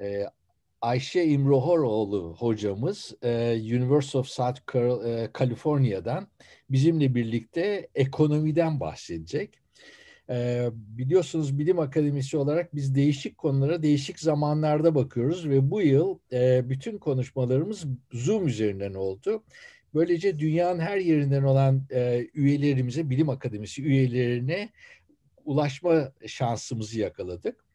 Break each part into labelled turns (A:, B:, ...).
A: e, Ayşe İmrohoroğlu hocamız e, University of South California'dan bizimle birlikte ekonomiden bahsedecek. E, biliyorsunuz bilim akademisi olarak biz değişik konulara değişik zamanlarda bakıyoruz ve bu yıl e, bütün konuşmalarımız Zoom üzerinden oldu. Böylece dünyanın her yerinden olan e, üyelerimize, bilim akademisi üyelerine ulaşma şansımızı yakaladık.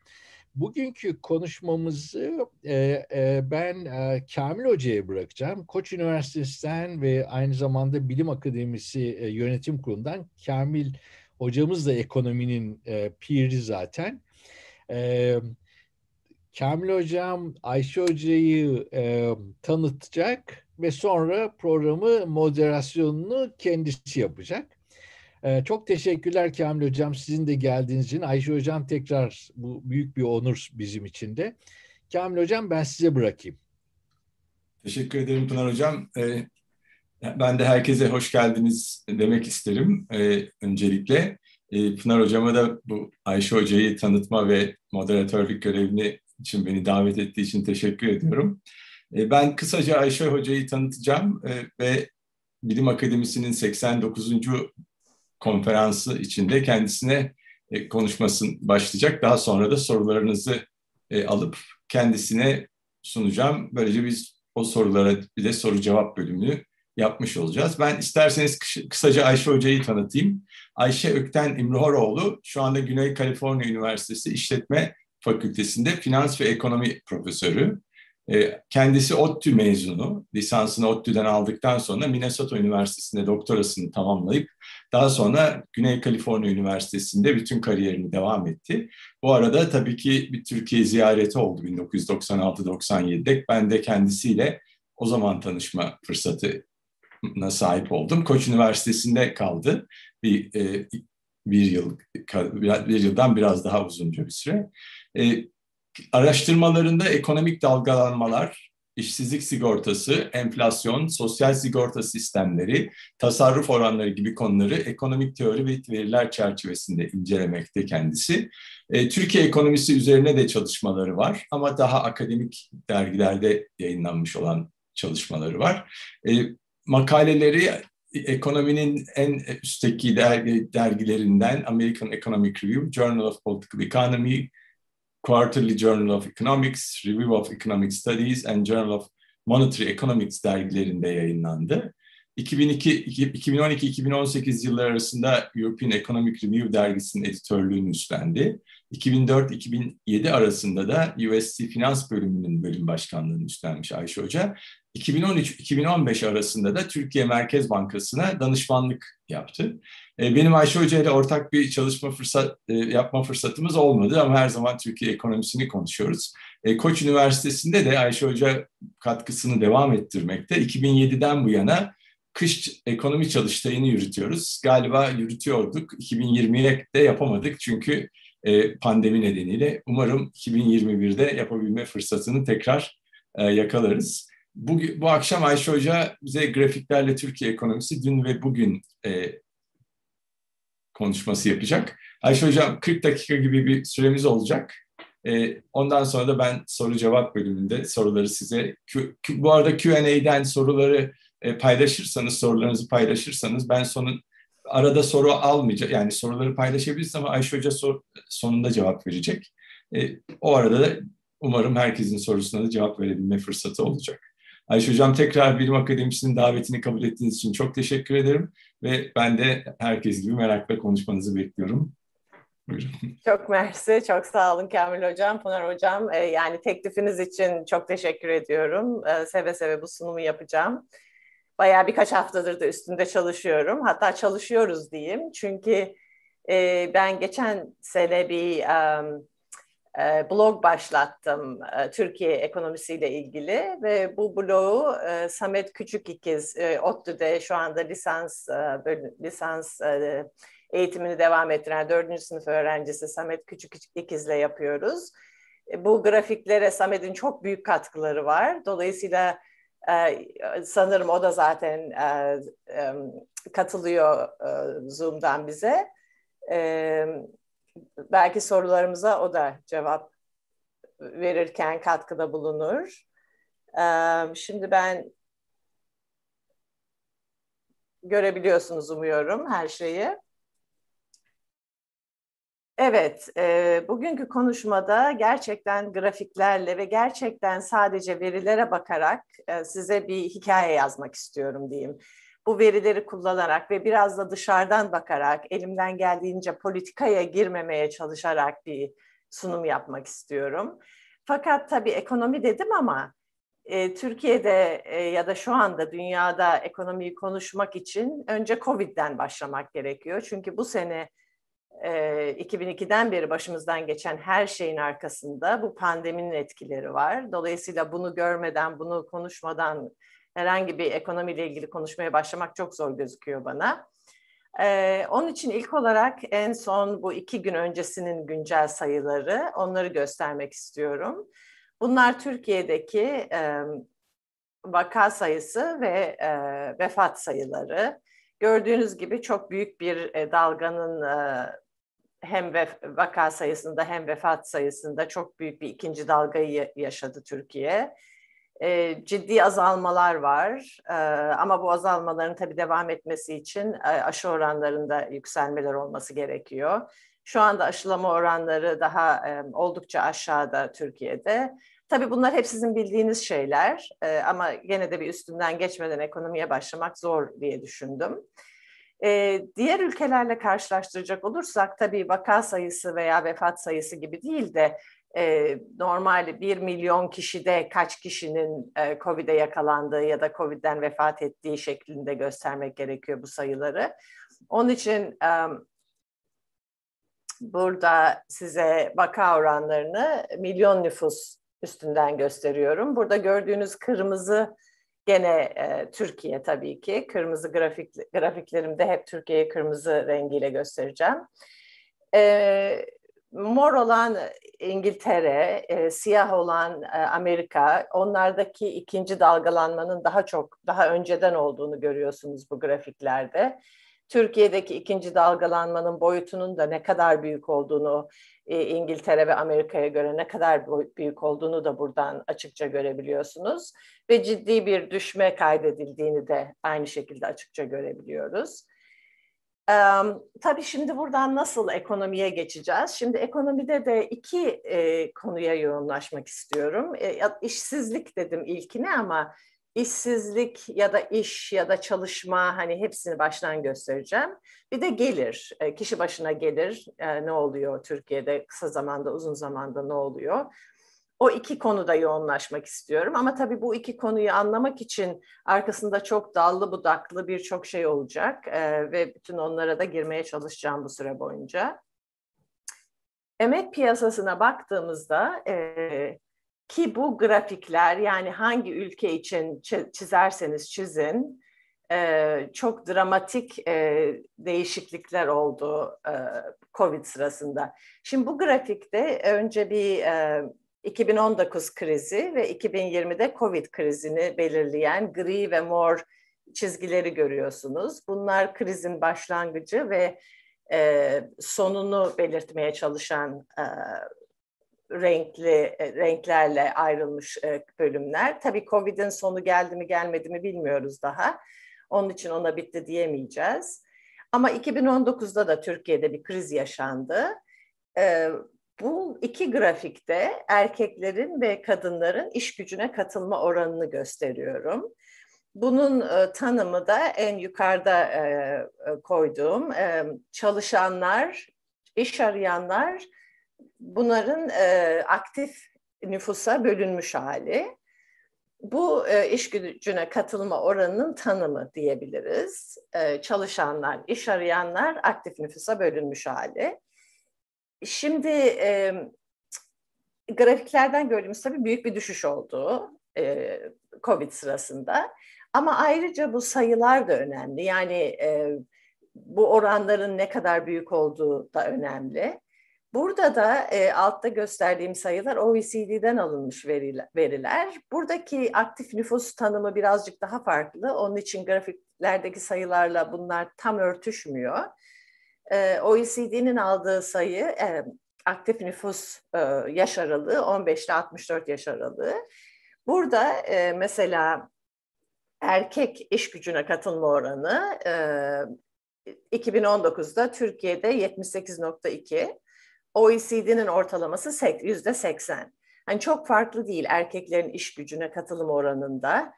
A: Bugünkü konuşmamızı e, e, ben e, Kamil Hoca'ya bırakacağım. Koç Üniversitesi'nden ve aynı zamanda Bilim Akademisi e, Yönetim Kurulu'ndan Kamil hocamız da ekonominin e, piri zaten. E, Kamil Hocam Ayşe Hoca'yı e, tanıtacak ve sonra programı moderasyonunu kendisi yapacak. Ee, çok teşekkürler Kamil Hocam sizin de geldiğiniz için. Ayşe Hocam tekrar bu büyük bir onur bizim için de. Kamil Hocam ben size bırakayım.
B: Teşekkür ederim Pınar Hocam. Ee, ben de herkese hoş geldiniz demek isterim e, öncelikle. E, Pınar Hocama da bu Ayşe Hoca'yı tanıtma ve moderatörlük görevini için beni davet ettiği için teşekkür ediyorum. E, ben kısaca Ayşe Hoca'yı tanıtacağım e, ve Bilim Akademisi'nin 89 konferansı içinde kendisine e, konuşmasın başlayacak. Daha sonra da sorularınızı e, alıp kendisine sunacağım. Böylece biz o sorulara bir de soru cevap bölümünü yapmış olacağız. Ben isterseniz kısaca Ayşe Hoca'yı tanıtayım. Ayşe Ökten İmrihoroğlu şu anda Güney Kaliforniya Üniversitesi İşletme Fakültesi'nde finans ve ekonomi profesörü. E, kendisi ODTÜ mezunu. Lisansını ODTÜ'den aldıktan sonra Minnesota Üniversitesi'nde doktorasını tamamlayıp daha sonra Güney Kaliforniya Üniversitesi'nde bütün kariyerini devam etti. Bu arada tabii ki bir Türkiye ziyareti oldu 1996-97'de. Ben de kendisiyle o zaman tanışma fırsatına sahip oldum. Koç Üniversitesi'nde kaldı bir e, bir yıl bir yıldan biraz daha uzunca bir süre. E, araştırmalarında ekonomik dalgalanmalar, işsizlik sigortası, enflasyon, sosyal sigorta sistemleri, tasarruf oranları gibi konuları ekonomik teori ve veriler çerçevesinde incelemekte kendisi. E, Türkiye ekonomisi üzerine de çalışmaları var ama daha akademik dergilerde yayınlanmış olan çalışmaları var. E, makaleleri ekonominin en üstteki dergi, dergilerinden American Economic Review, Journal of Political Economy, Quarterly Journal of Economics, Review of Economic Studies and Journal of Monetary Economics dergilerinde yayınlandı. 2012-2018 yılları arasında European Economic Review dergisinin editörlüğünü üstlendi. 2004-2007 arasında da USC Finans Bölümünün bölüm başkanlığını üstlenmiş Ayşe Hoca. 2013-2015 arasında da Türkiye Merkez Bankası'na danışmanlık yaptı. E, benim Ayşe Hoca ile ortak bir çalışma fırsat e, yapma fırsatımız olmadı ama her zaman Türkiye ekonomisini konuşuyoruz. E, Koç Üniversitesi'nde de Ayşe Hoca katkısını devam ettirmekte. 2007'den bu yana kış ekonomi çalıştayını yürütüyoruz. Galiba yürütüyorduk. 2020'ye de yapamadık çünkü pandemi nedeniyle. Umarım 2021'de yapabilme fırsatını tekrar yakalarız. Bu, bu akşam Ayşe Hoca bize grafiklerle Türkiye ekonomisi dün ve bugün e, konuşması yapacak. Ayşe Hocam 40 dakika gibi bir süremiz olacak. E, ondan sonra da ben soru cevap bölümünde soruları size, bu arada Q&A'den soruları e, paylaşırsanız, sorularınızı paylaşırsanız ben sonun arada soru almayacak. Yani soruları paylaşabilirsiniz ama Ayşe Hoca sor, sonunda cevap verecek. E, o arada da umarım herkesin sorusuna da cevap verebilme fırsatı olacak. Ayşe Hocam tekrar Bilim Akademisi'nin davetini kabul ettiğiniz için çok teşekkür ederim. Ve ben de herkes gibi merakla konuşmanızı bekliyorum.
C: Buyurun. Çok mersi, çok sağ olun Kamil Hocam, Pınar Hocam. Ee, yani teklifiniz için çok teşekkür ediyorum. Ee, seve seve bu sunumu yapacağım. Bayağı birkaç haftadır da üstünde çalışıyorum. Hatta çalışıyoruz diyeyim. Çünkü e, ben geçen sene bir blog başlattım e, Türkiye ekonomisiyle ilgili ve bu blogu e, Samet Küçükikiz e, ODTÜ'de şu anda lisans lisans eğitimini devam ettiren dördüncü sınıf öğrencisi Samet Küçükikiz'le yapıyoruz. Bu grafiklere Samet'in çok büyük katkıları var. Dolayısıyla sanırım o da zaten katılıyor Zoom'dan bize belki sorularımıza o da cevap verirken katkıda bulunur. Şimdi ben görebiliyorsunuz umuyorum her şeyi. Evet, e, bugünkü konuşmada gerçekten grafiklerle ve gerçekten sadece verilere bakarak e, size bir hikaye yazmak istiyorum diyeyim. Bu verileri kullanarak ve biraz da dışarıdan bakarak, elimden geldiğince politikaya girmemeye çalışarak bir sunum yapmak istiyorum. Fakat tabii ekonomi dedim ama e, Türkiye'de e, ya da şu anda dünyada ekonomiyi konuşmak için önce Covid'den başlamak gerekiyor. Çünkü bu sene e, 2002'den beri başımızdan geçen her şeyin arkasında bu pandeminin etkileri var. Dolayısıyla bunu görmeden, bunu konuşmadan herhangi bir ekonomiyle ilgili konuşmaya başlamak çok zor gözüküyor bana. Ee, onun için ilk olarak en son bu iki gün öncesinin güncel sayıları, onları göstermek istiyorum. Bunlar Türkiye'deki e, vaka sayısı ve e, vefat sayıları. Gördüğünüz gibi çok büyük bir e, dalganın e, hem vaka sayısında hem vefat sayısında çok büyük bir ikinci dalgayı yaşadı Türkiye. E, ciddi azalmalar var e, ama bu azalmaların tabii devam etmesi için e, aşı oranlarında yükselmeler olması gerekiyor. Şu anda aşılama oranları daha e, oldukça aşağıda Türkiye'de. Tabii bunlar hep sizin bildiğiniz şeyler e, ama gene de bir üstünden geçmeden ekonomiye başlamak zor diye düşündüm. E, diğer ülkelerle karşılaştıracak olursak tabii vaka sayısı veya vefat sayısı gibi değil de e, normal bir milyon kişide kaç kişinin e, COVID'e yakalandığı ya da COVID'den vefat ettiği şeklinde göstermek gerekiyor bu sayıları. Onun için e, burada size vaka oranlarını milyon nüfus üstünden gösteriyorum. Burada gördüğünüz kırmızı gene e, Türkiye tabii ki. Kırmızı grafik grafiklerimde hep Türkiye'yi kırmızı rengiyle göstereceğim. E, mor olan İngiltere, e, siyah olan e, Amerika, onlardaki ikinci dalgalanmanın daha çok, daha önceden olduğunu görüyorsunuz bu grafiklerde. Türkiye'deki ikinci dalgalanmanın boyutunun da ne kadar büyük olduğunu, e, İngiltere ve Amerika'ya göre ne kadar büyük olduğunu da buradan açıkça görebiliyorsunuz. Ve ciddi bir düşme kaydedildiğini de aynı şekilde açıkça görebiliyoruz. Um, tabii şimdi buradan nasıl ekonomiye geçeceğiz? Şimdi ekonomide de iki e, konuya yoğunlaşmak istiyorum. E, işsizlik dedim ilkine ama işsizlik ya da iş ya da çalışma hani hepsini baştan göstereceğim. Bir de gelir, e, kişi başına gelir e, ne oluyor Türkiye'de kısa zamanda uzun zamanda ne oluyor? O iki konuda yoğunlaşmak istiyorum ama tabii bu iki konuyu anlamak için arkasında çok dallı budaklı birçok şey olacak e, ve bütün onlara da girmeye çalışacağım bu süre boyunca. Emek piyasasına baktığımızda e, ki bu grafikler yani hangi ülke için çizerseniz çizin e, çok dramatik e, değişiklikler oldu e, COVID sırasında. Şimdi bu grafikte önce bir e, 2019 krizi ve 2020'de COVID krizini belirleyen gri ve mor çizgileri görüyorsunuz. Bunlar krizin başlangıcı ve e, sonunu belirtmeye çalışan e, renkli e, renklerle ayrılmış e, bölümler. Tabii Covid'in sonu geldi mi gelmedi mi bilmiyoruz daha. Onun için ona bitti diyemeyeceğiz. Ama 2019'da da Türkiye'de bir kriz yaşandı. E, bu iki grafikte erkeklerin ve kadınların iş gücüne katılma oranını gösteriyorum. Bunun tanımı da en yukarıda koyduğum çalışanlar, iş arayanlar bunların e, aktif nüfusa bölünmüş hali. Bu e, iş gücüne katılma oranının tanımı diyebiliriz. E, çalışanlar, iş arayanlar aktif nüfusa bölünmüş hali. Şimdi e, grafiklerden gördüğümüz tabii büyük bir düşüş oldu e, COVID sırasında. Ama ayrıca bu sayılar da önemli. Yani e, bu oranların ne kadar büyük olduğu da önemli. Burada da e, altta gösterdiğim sayılar OECD'den alınmış veriler. Buradaki aktif nüfus tanımı birazcık daha farklı. Onun için grafiklerdeki sayılarla bunlar tam örtüşmüyor. E, OECD'nin aldığı sayı e, aktif nüfus e, yaş aralığı 15 ile 64 yaş aralığı. Burada e, mesela erkek iş gücüne katılma oranı e, 2019'da Türkiye'de 78.2, OECD'nin ortalaması yüzde 80. Hani çok farklı değil erkeklerin iş gücüne katılım oranında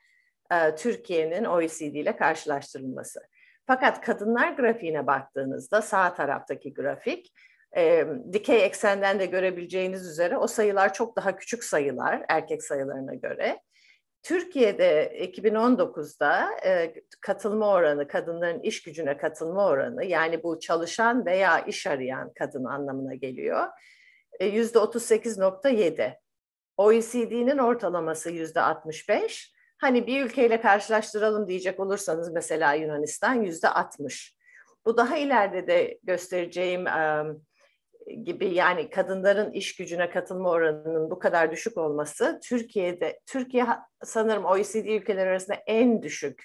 C: Türkiye'nin OECD ile karşılaştırılması. Fakat kadınlar grafiğine baktığınızda sağ taraftaki grafik e, dikey eksenden de görebileceğiniz üzere o sayılar çok daha küçük sayılar erkek sayılarına göre. Türkiye'de 2019'da e, katılma oranı, kadınların iş gücüne katılma oranı yani bu çalışan veya iş arayan kadın anlamına geliyor. E, yüzde 38.7. OECD'nin ortalaması yüzde 65. Hani bir ülkeyle karşılaştıralım diyecek olursanız mesela Yunanistan yüzde 60. Bu daha ileride de göstereceğim gibi yani kadınların iş gücüne katılma oranının bu kadar düşük olması Türkiye'de Türkiye sanırım OECD ülkeler arasında en düşük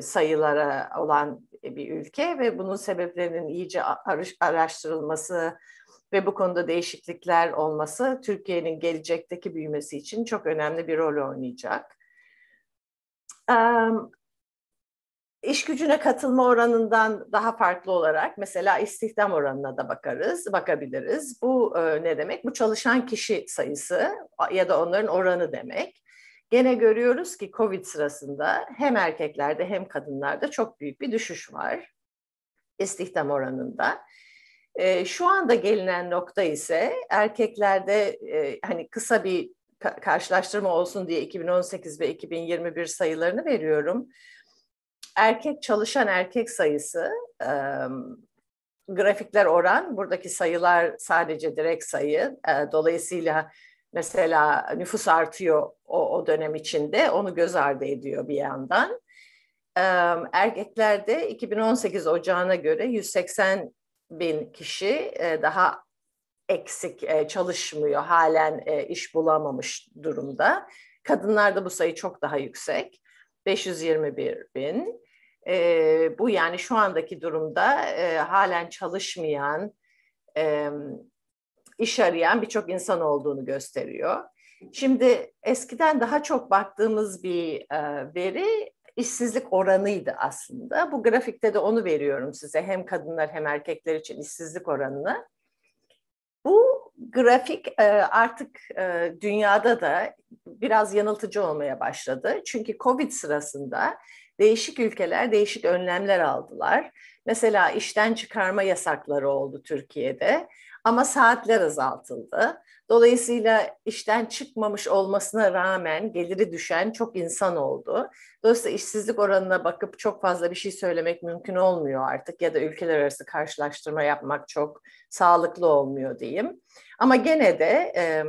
C: sayılara olan bir ülke ve bunun sebeplerinin iyice araştırılması ve bu konuda değişiklikler olması Türkiye'nin gelecekteki büyümesi için çok önemli bir rol oynayacak. İş gücüne katılma oranından daha farklı olarak mesela istihdam oranına da bakarız, bakabiliriz. Bu e, ne demek? Bu çalışan kişi sayısı ya da onların oranı demek. Gene görüyoruz ki COVID sırasında hem erkeklerde hem kadınlarda çok büyük bir düşüş var istihdam oranında. E, şu anda gelinen nokta ise erkeklerde e, hani kısa bir karşılaştırma olsun diye 2018 ve 2021 sayılarını veriyorum erkek çalışan erkek sayısı e, grafikler oran buradaki sayılar sadece direkt sayı e, dolayısıyla mesela nüfus artıyor o, o dönem içinde onu göz ardı ediyor bir yandan. E, erkeklerde 2018 ocağına göre 180 bin kişi e, daha eksik e, çalışmıyor halen e, iş bulamamış durumda. Kadınlarda bu sayı çok daha yüksek. 521 bin. E, bu yani şu andaki durumda e, halen çalışmayan, e, iş arayan birçok insan olduğunu gösteriyor. Şimdi eskiden daha çok baktığımız bir e, veri işsizlik oranıydı aslında. Bu grafikte de onu veriyorum size hem kadınlar hem erkekler için işsizlik oranını. Bu grafik e, artık e, dünyada da biraz yanıltıcı olmaya başladı. Çünkü Covid sırasında değişik ülkeler değişik önlemler aldılar. Mesela işten çıkarma yasakları oldu Türkiye'de ama saatler azaltıldı. Dolayısıyla işten çıkmamış olmasına rağmen geliri düşen çok insan oldu. Dolayısıyla işsizlik oranına bakıp çok fazla bir şey söylemek mümkün olmuyor artık ya da ülkeler arası karşılaştırma yapmak çok sağlıklı olmuyor diyeyim. Ama gene de e,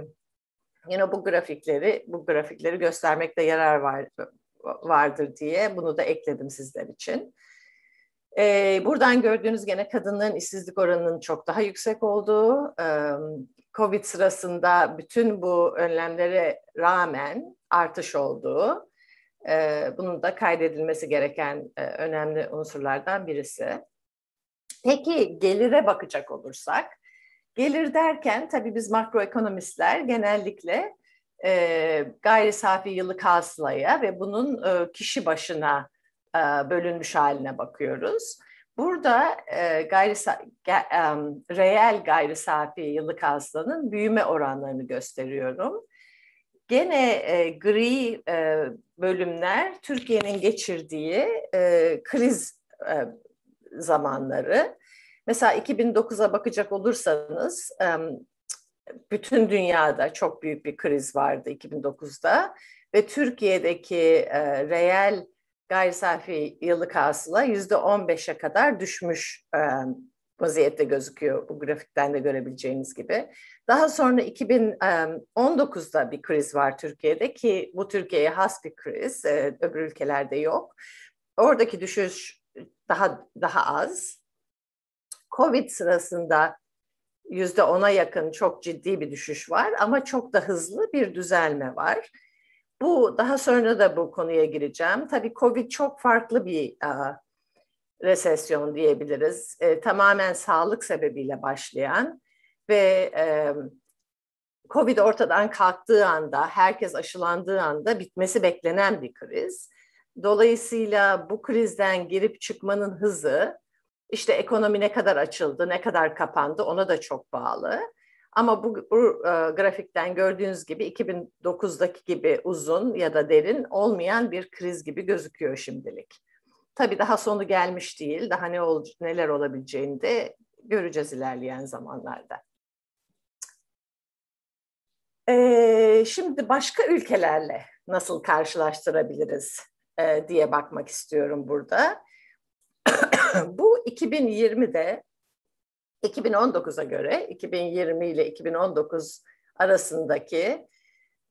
C: yine bu grafikleri bu grafikleri göstermekte yarar var vardır diye bunu da ekledim sizler için. Ee, buradan gördüğünüz gene kadınların işsizlik oranının çok daha yüksek olduğu, Covid sırasında bütün bu önlemlere rağmen artış olduğu, e, bunun da kaydedilmesi gereken e, önemli unsurlardan birisi. Peki gelire bakacak olursak, gelir derken tabii biz makroekonomistler genellikle e, gayri safi yıllık hasılaya ve bunun e, kişi başına e, bölünmüş haline bakıyoruz. Burada e, gayri um, reel gayri safi yıllık hasılanın büyüme oranlarını gösteriyorum. Gene e, gri e, bölümler Türkiye'nin geçirdiği e, kriz e, zamanları. Mesela 2009'a bakacak olursanız bütün dünyada çok büyük bir kriz vardı 2009'da ve Türkiye'deki e, reel gayri safi yıllık hasıla yüzde 15'e kadar düşmüş e, vaziyette gözüküyor bu grafikten de görebileceğiniz gibi. Daha sonra 2019'da bir kriz var Türkiye'de ki bu Türkiye'ye has bir kriz, e, öbür ülkelerde yok. Oradaki düşüş daha daha az. Covid sırasında yüzde ona yakın çok ciddi bir düşüş var ama çok da hızlı bir düzelme var. Bu daha sonra da bu konuya gireceğim. Tabii Covid çok farklı bir a, resesyon diyebiliriz. E, tamamen sağlık sebebiyle başlayan ve e, Covid ortadan kalktığı anda, herkes aşılandığı anda bitmesi beklenen bir kriz. Dolayısıyla bu krizden girip çıkmanın hızı, işte ekonomi ne kadar açıldı, ne kadar kapandı ona da çok bağlı. Ama bu, bu e, grafikten gördüğünüz gibi 2009'daki gibi uzun ya da derin olmayan bir kriz gibi gözüküyor şimdilik. Tabii daha sonu gelmiş değil. Daha ne ol, neler olabileceğini de göreceğiz ilerleyen zamanlarda. Ee, şimdi başka ülkelerle nasıl karşılaştırabiliriz e, diye bakmak istiyorum burada. Bu 2020'de 2019'a göre 2020 ile 2019 arasındaki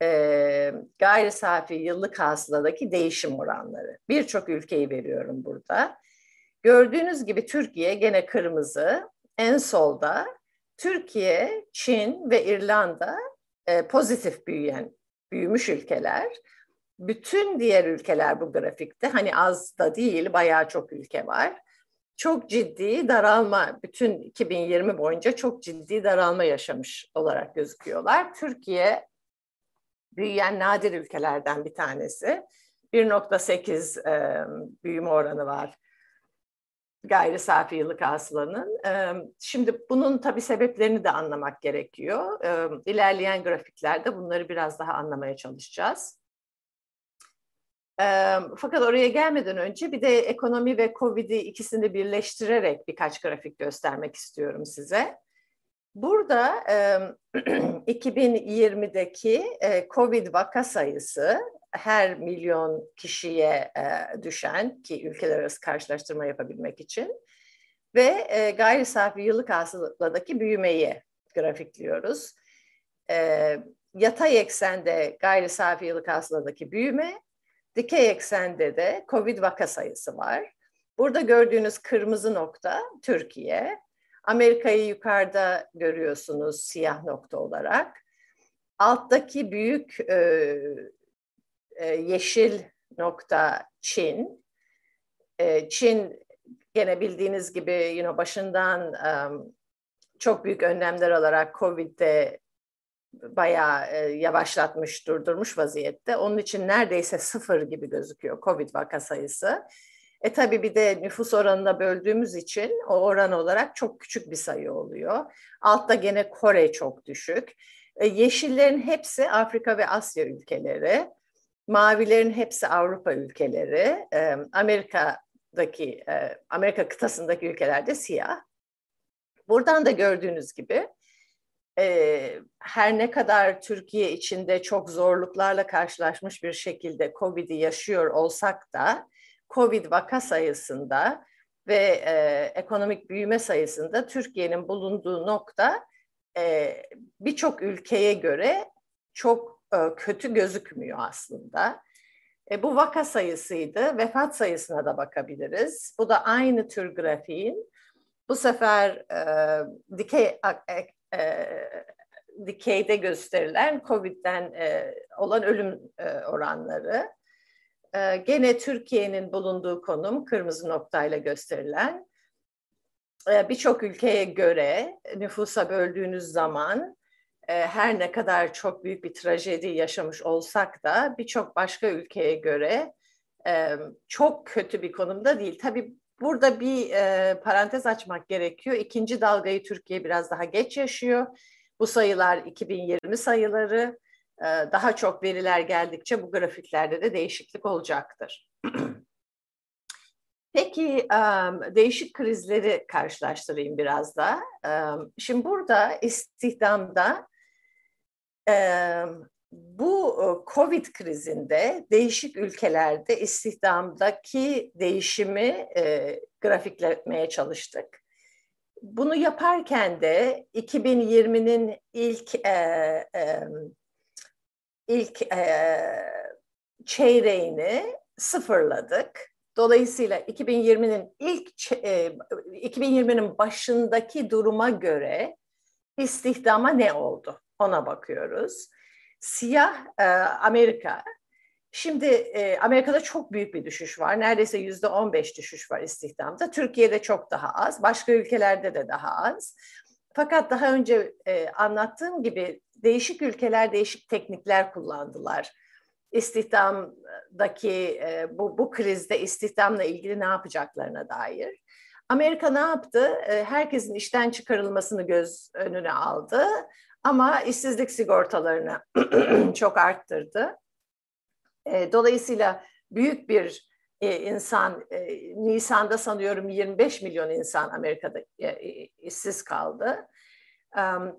C: e, gayri safi yıllık hasıladaki değişim oranları. Birçok ülkeyi veriyorum burada. Gördüğünüz gibi Türkiye gene kırmızı. En solda Türkiye, Çin ve İrlanda e, pozitif büyüyen, büyümüş ülkeler. Bütün diğer ülkeler bu grafikte hani az da değil bayağı çok ülke var. Çok ciddi daralma, bütün 2020 boyunca çok ciddi daralma yaşamış olarak gözüküyorlar. Türkiye büyüyen nadir ülkelerden bir tanesi. 1.8 e, büyüme oranı var gayri safi yıllık hasılanın. Şimdi bunun tabii sebeplerini de anlamak gerekiyor. İlerleyen grafiklerde bunları biraz daha anlamaya çalışacağız. Fakat oraya gelmeden önce bir de ekonomi ve Covid'i ikisini birleştirerek birkaç grafik göstermek istiyorum size. Burada 2020'deki Covid vaka sayısı her milyon kişiye düşen ki ülkeler arası karşılaştırma yapabilmek için ve e, gayri safi yıllık hasıladaki büyümeyi grafikliyoruz. Yatay eksende gayri safi yıllık hasıladaki büyüme, dikey eksende de COVID vaka sayısı var. Burada gördüğünüz kırmızı nokta Türkiye. Amerika'yı yukarıda görüyorsunuz siyah nokta olarak. Alttaki büyük e, e, yeşil nokta Çin. E, Çin gene bildiğiniz gibi you know, başından um, çok büyük önlemler alarak Covid'de bayağı e, yavaşlatmış, durdurmuş vaziyette. Onun için neredeyse sıfır gibi gözüküyor Covid vaka sayısı. E tabii bir de nüfus oranına böldüğümüz için o oran olarak çok küçük bir sayı oluyor. Altta gene Kore çok düşük. E, yeşillerin hepsi Afrika ve Asya ülkeleri. Mavilerin hepsi Avrupa ülkeleri, Amerika'daki, Amerika kıtasındaki ülkelerde siyah. Buradan da gördüğünüz gibi her ne kadar Türkiye içinde çok zorluklarla karşılaşmış bir şekilde COVID'i yaşıyor olsak da COVID vaka sayısında ve e, ekonomik büyüme sayısında Türkiye'nin bulunduğu nokta e, birçok ülkeye göre çok e, kötü gözükmüyor aslında. E, bu vaka sayısıydı. Vefat sayısına da bakabiliriz. Bu da aynı tür grafiğin. Bu sefer e, dikey e, dikeyde gösterilen COVID'den e, olan ölüm e, oranları. E, gene Türkiye'nin bulunduğu konum kırmızı noktayla gösterilen. E, Birçok ülkeye göre nüfusa böldüğünüz zaman e, her ne kadar çok büyük bir trajedi yaşamış olsak da birçok başka ülkeye göre e, çok kötü bir konumda değil. Tabii burada bir e, parantez açmak gerekiyor. İkinci dalgayı Türkiye biraz daha geç yaşıyor. Bu sayılar 2020 sayıları. daha çok veriler geldikçe bu grafiklerde de değişiklik olacaktır. Peki değişik krizleri karşılaştırayım biraz da. Şimdi burada istihdamda bu Covid krizinde değişik ülkelerde istihdamdaki değişimi e, grafiklemeye çalıştık. Bunu yaparken de 2020'nin ilk e, e, ilk e, çeyreğini sıfırladık. Dolayısıyla 2020'nin ilk e, 2020'nin başındaki duruma göre istihdama ne oldu? Ona bakıyoruz. Siyah e, Amerika. Şimdi e, Amerika'da çok büyük bir düşüş var. Neredeyse yüzde on beş düşüş var istihdamda. Türkiye'de çok daha az. Başka ülkelerde de daha az. fakat daha önce e, anlattığım gibi değişik ülkeler değişik teknikler kullandılar. İstihdamdaki e, bu, bu krizde istihdamla ilgili ne yapacaklarına dair. Amerika ne yaptı? E, herkesin işten çıkarılmasını göz önüne aldı ama işsizlik sigortalarını çok arttırdı. E, dolayısıyla büyük bir e, insan, e, Nisan'da sanıyorum 25 milyon insan Amerika'da işsiz kaldı.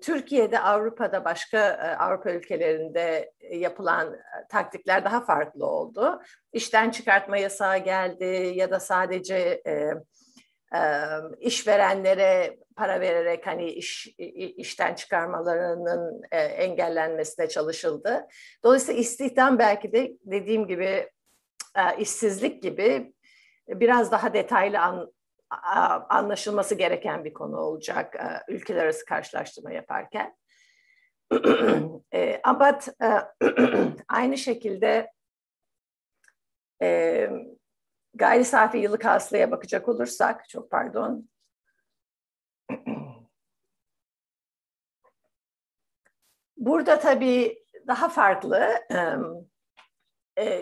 C: Türkiye'de, Avrupa'da, başka Avrupa ülkelerinde yapılan taktikler daha farklı oldu. İşten çıkartma yasağı geldi ya da sadece işverenlere para vererek hani iş işten çıkarmalarının engellenmesine çalışıldı. Dolayısıyla istihdam belki de dediğim gibi işsizlik gibi biraz daha detaylı an, anlaşılması gereken bir konu olacak ülkeler arası karşılaştırma yaparken. E, aynı şekilde e, gayri safi yıllık hasılaya bakacak olursak, çok pardon, Burada tabii daha farklı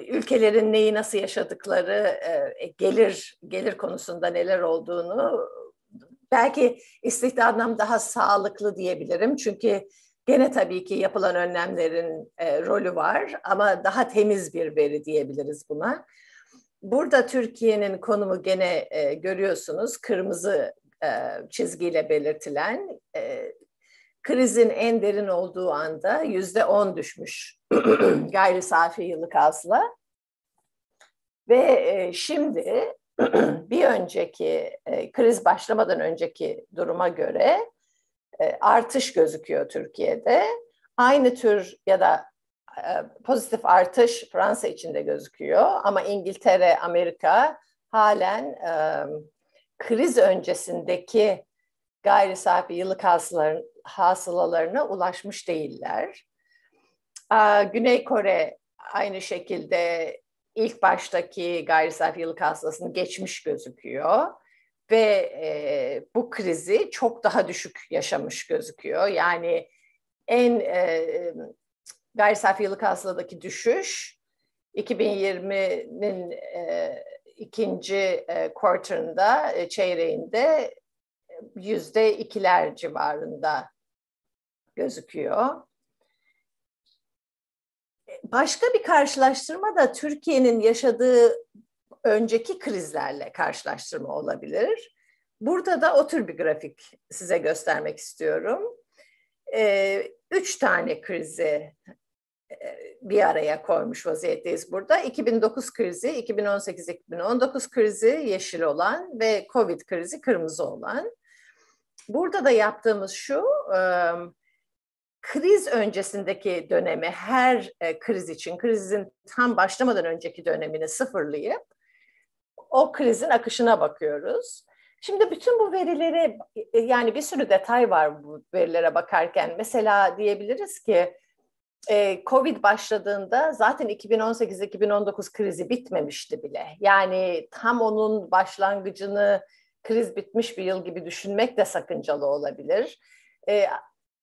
C: ülkelerin neyi nasıl yaşadıkları, gelir gelir konusunda neler olduğunu belki istihdamdan daha sağlıklı diyebilirim. Çünkü gene tabii ki yapılan önlemlerin rolü var ama daha temiz bir veri diyebiliriz buna. Burada Türkiye'nin konumu gene görüyorsunuz kırmızı çizgiyle belirtilen krizin en derin olduğu anda yüzde on düşmüş gayri safi yıllık hasıla. Ve e, şimdi bir önceki e, kriz başlamadan önceki duruma göre e, artış gözüküyor Türkiye'de. Aynı tür ya da pozitif artış Fransa içinde gözüküyor ama İngiltere, Amerika halen kriz öncesindeki gayri safi yıllık hasılaların, hasılalarına ulaşmış değiller. Güney Kore aynı şekilde ilk baştaki gayri safi yıllık hasılasını geçmiş gözüküyor ve e, bu krizi çok daha düşük yaşamış gözüküyor. Yani en e, gayri safi yıllık hasıladaki düşüş 2020'nin e, ikinci e, quarter'ında, e, çeyreğinde yüzde ikiler civarında gözüküyor. Başka bir karşılaştırma da Türkiye'nin yaşadığı önceki krizlerle karşılaştırma olabilir. Burada da o tür bir grafik size göstermek istiyorum. Ee, üç tane krizi e, bir araya koymuş vaziyetteyiz burada. 2009 krizi, 2018-2019 krizi yeşil olan ve Covid krizi kırmızı olan. Burada da yaptığımız şu, kriz öncesindeki dönemi her kriz için, krizin tam başlamadan önceki dönemini sıfırlayıp o krizin akışına bakıyoruz. Şimdi bütün bu verileri yani bir sürü detay var bu verilere bakarken. Mesela diyebiliriz ki Covid başladığında zaten 2018-2019 krizi bitmemişti bile. Yani tam onun başlangıcını kriz bitmiş bir yıl gibi düşünmek de sakıncalı olabilir. E,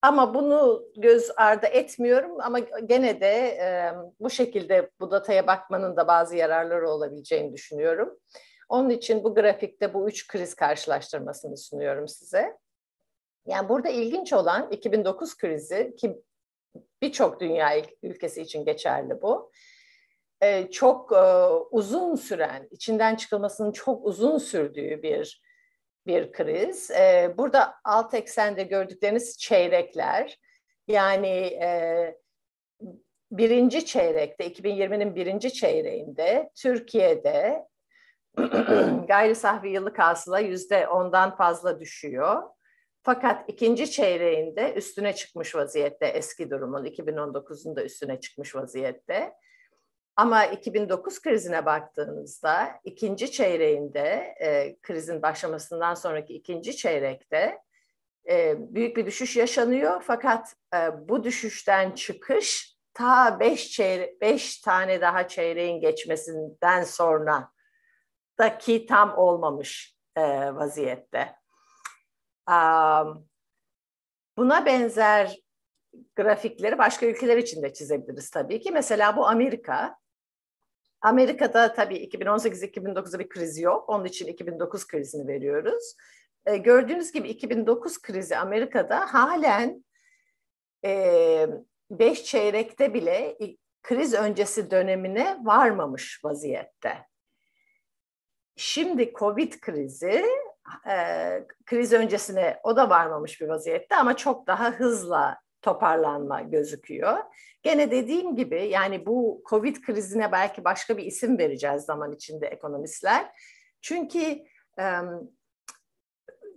C: ama bunu göz ardı etmiyorum ama gene de e, bu şekilde bu dataya bakmanın da bazı yararları olabileceğini düşünüyorum. Onun için bu grafikte bu üç kriz karşılaştırmasını sunuyorum size. Yani burada ilginç olan 2009 krizi ki birçok dünya ülkesi için geçerli bu. Ee, çok e, uzun süren, içinden çıkılmasının çok uzun sürdüğü bir bir kriz. E, burada alt eksende gördükleriniz çeyrekler. Yani e, birinci çeyrekte, 2020'nin birinci çeyreğinde Türkiye'de gayri safi yıllık hasıla yüzde ondan fazla düşüyor. Fakat ikinci çeyreğinde üstüne çıkmış vaziyette eski durumun 2019'un da üstüne çıkmış vaziyette. Ama 2009 krizine baktığınızda ikinci çeyreğinde e, krizin başlamasından sonraki ikinci çeyrekte e, büyük bir düşüş yaşanıyor. Fakat e, bu düşüşten çıkış ta beş, çeyre beş tane daha çeyreğin geçmesinden sonra daki tam olmamış e, vaziyette. Buna benzer grafikleri başka ülkeler için de çizebiliriz tabii ki. Mesela bu Amerika. Amerika'da tabii 2018-2009'da bir kriz yok. Onun için 2009 krizini veriyoruz. E, gördüğünüz gibi 2009 krizi Amerika'da halen e, beş çeyrekte bile kriz öncesi dönemine varmamış vaziyette. Şimdi Covid krizi e, kriz öncesine o da varmamış bir vaziyette ama çok daha hızla toparlanma gözüküyor. Gene dediğim gibi yani bu Covid krizine belki başka bir isim vereceğiz zaman içinde ekonomistler. Çünkü e,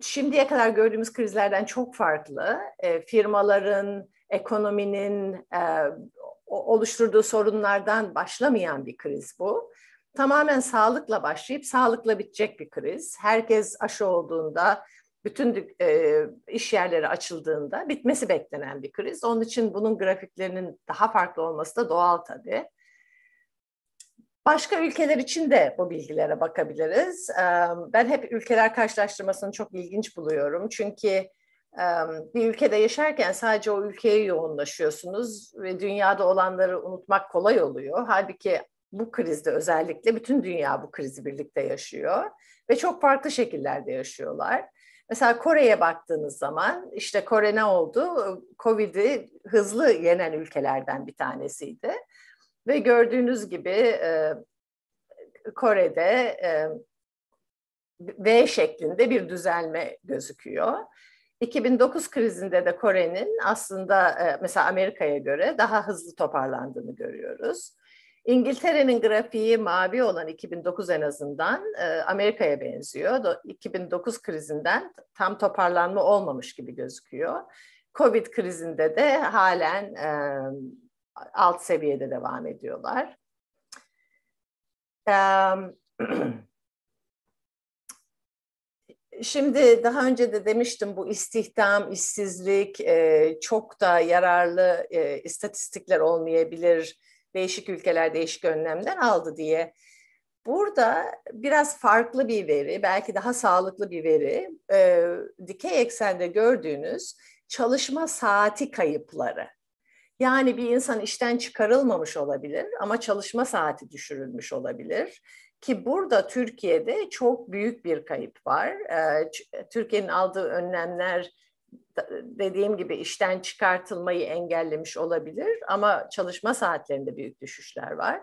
C: şimdiye kadar gördüğümüz krizlerden çok farklı. E, firmaların, ekonominin e, oluşturduğu sorunlardan başlamayan bir kriz bu. Tamamen sağlıkla başlayıp sağlıkla bitecek bir kriz. Herkes aşı olduğunda, bütün e, iş yerleri açıldığında bitmesi beklenen bir kriz. Onun için bunun grafiklerinin daha farklı olması da doğal tabii. Başka ülkeler için de bu bilgilere bakabiliriz. Ben hep ülkeler karşılaştırmasını çok ilginç buluyorum. Çünkü bir ülkede yaşarken sadece o ülkeye yoğunlaşıyorsunuz ve dünyada olanları unutmak kolay oluyor. Halbuki bu krizde özellikle bütün dünya bu krizi birlikte yaşıyor ve çok farklı şekillerde yaşıyorlar. Mesela Kore'ye baktığınız zaman işte Kore ne oldu? Covid'i hızlı yenen ülkelerden bir tanesiydi. Ve gördüğünüz gibi e, Kore'de e, V şeklinde bir düzelme gözüküyor. 2009 krizinde de Kore'nin aslında e, mesela Amerika'ya göre daha hızlı toparlandığını görüyoruz. İngiltere'nin grafiği mavi olan 2009 en azından e, Amerika'ya benziyor. 2009 krizinden tam toparlanma olmamış gibi gözüküyor. Covid krizinde de halen e, alt seviyede devam ediyorlar. Şimdi daha önce de demiştim bu istihdam, işsizlik çok da yararlı istatistikler olmayabilir. Değişik ülkeler değişik önlemler aldı diye. Burada biraz farklı bir veri, belki daha sağlıklı bir veri, dikey eksende gördüğünüz çalışma saati kayıpları. Yani bir insan işten çıkarılmamış olabilir ama çalışma saati düşürülmüş olabilir. Ki burada Türkiye'de çok büyük bir kayıp var. Ee, Türkiye'nin aldığı önlemler dediğim gibi işten çıkartılmayı engellemiş olabilir ama çalışma saatlerinde büyük düşüşler var.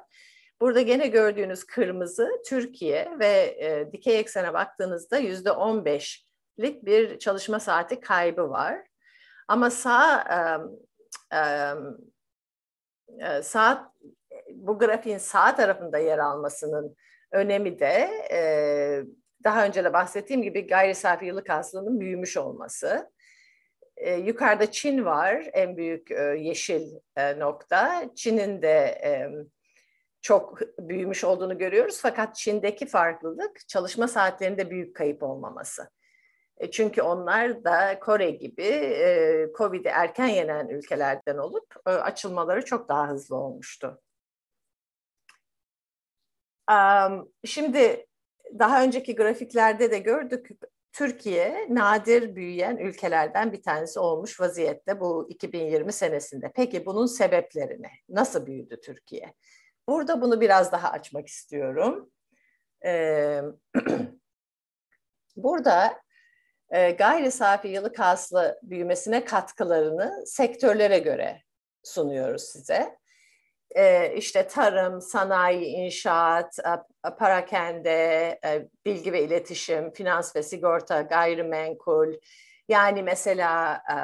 C: Burada gene gördüğünüz kırmızı Türkiye ve e, dikey eksene baktığınızda yüzde on beşlik bir çalışma saati kaybı var. Ama sağ e, saat bu grafiğin sağ tarafında yer almasının önemi de daha önce de bahsettiğim gibi gayri safi yıllık hasılanın büyümüş olması. Yukarıda Çin var en büyük yeşil nokta. Çin'in de çok büyümüş olduğunu görüyoruz fakat Çin'deki farklılık çalışma saatlerinde büyük kayıp olmaması. E, çünkü onlar da Kore gibi e, Covid'i erken yenen ülkelerden olup e, açılmaları çok daha hızlı olmuştu. Şimdi daha önceki grafiklerde de gördük Türkiye nadir büyüyen ülkelerden bir tanesi olmuş vaziyette bu 2020 senesinde. Peki bunun sebepleri ne? Nasıl büyüdü Türkiye? Burada bunu biraz daha açmak istiyorum. burada e, gayri safi yıllık hasıla büyümesine katkılarını sektörlere göre sunuyoruz size. E, işte tarım, sanayi, inşaat, parakende, e, bilgi ve iletişim, finans ve sigorta, gayrimenkul. Yani mesela e,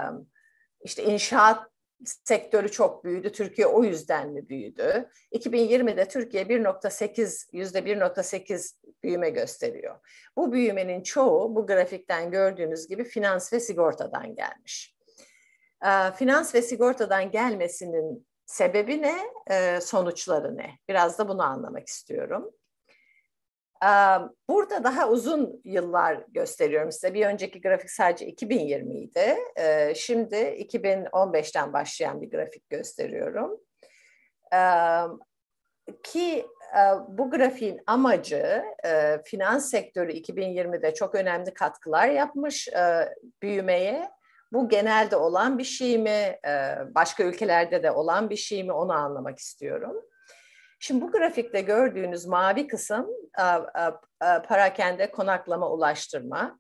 C: işte inşaat sektörü çok büyüdü. Türkiye o yüzden mi büyüdü? 2020'de Türkiye 1.8 yüzde 1.8 büyüme gösteriyor. Bu büyümenin çoğu bu grafikten gördüğünüz gibi finans ve sigortadan gelmiş. Finans ve sigortadan gelmesinin sebebi ne, sonuçları ne? Biraz da bunu anlamak istiyorum. Burada daha uzun yıllar gösteriyorum size. Bir önceki grafik sadece 2020 idi. Şimdi 2015'ten başlayan bir grafik gösteriyorum. Ki bu grafiğin amacı finans sektörü 2020'de çok önemli katkılar yapmış büyümeye. Bu genelde olan bir şey mi, e, başka ülkelerde de olan bir şey mi onu anlamak istiyorum. Şimdi bu grafikte gördüğünüz mavi kısım e, e, parakende konaklama ulaştırma.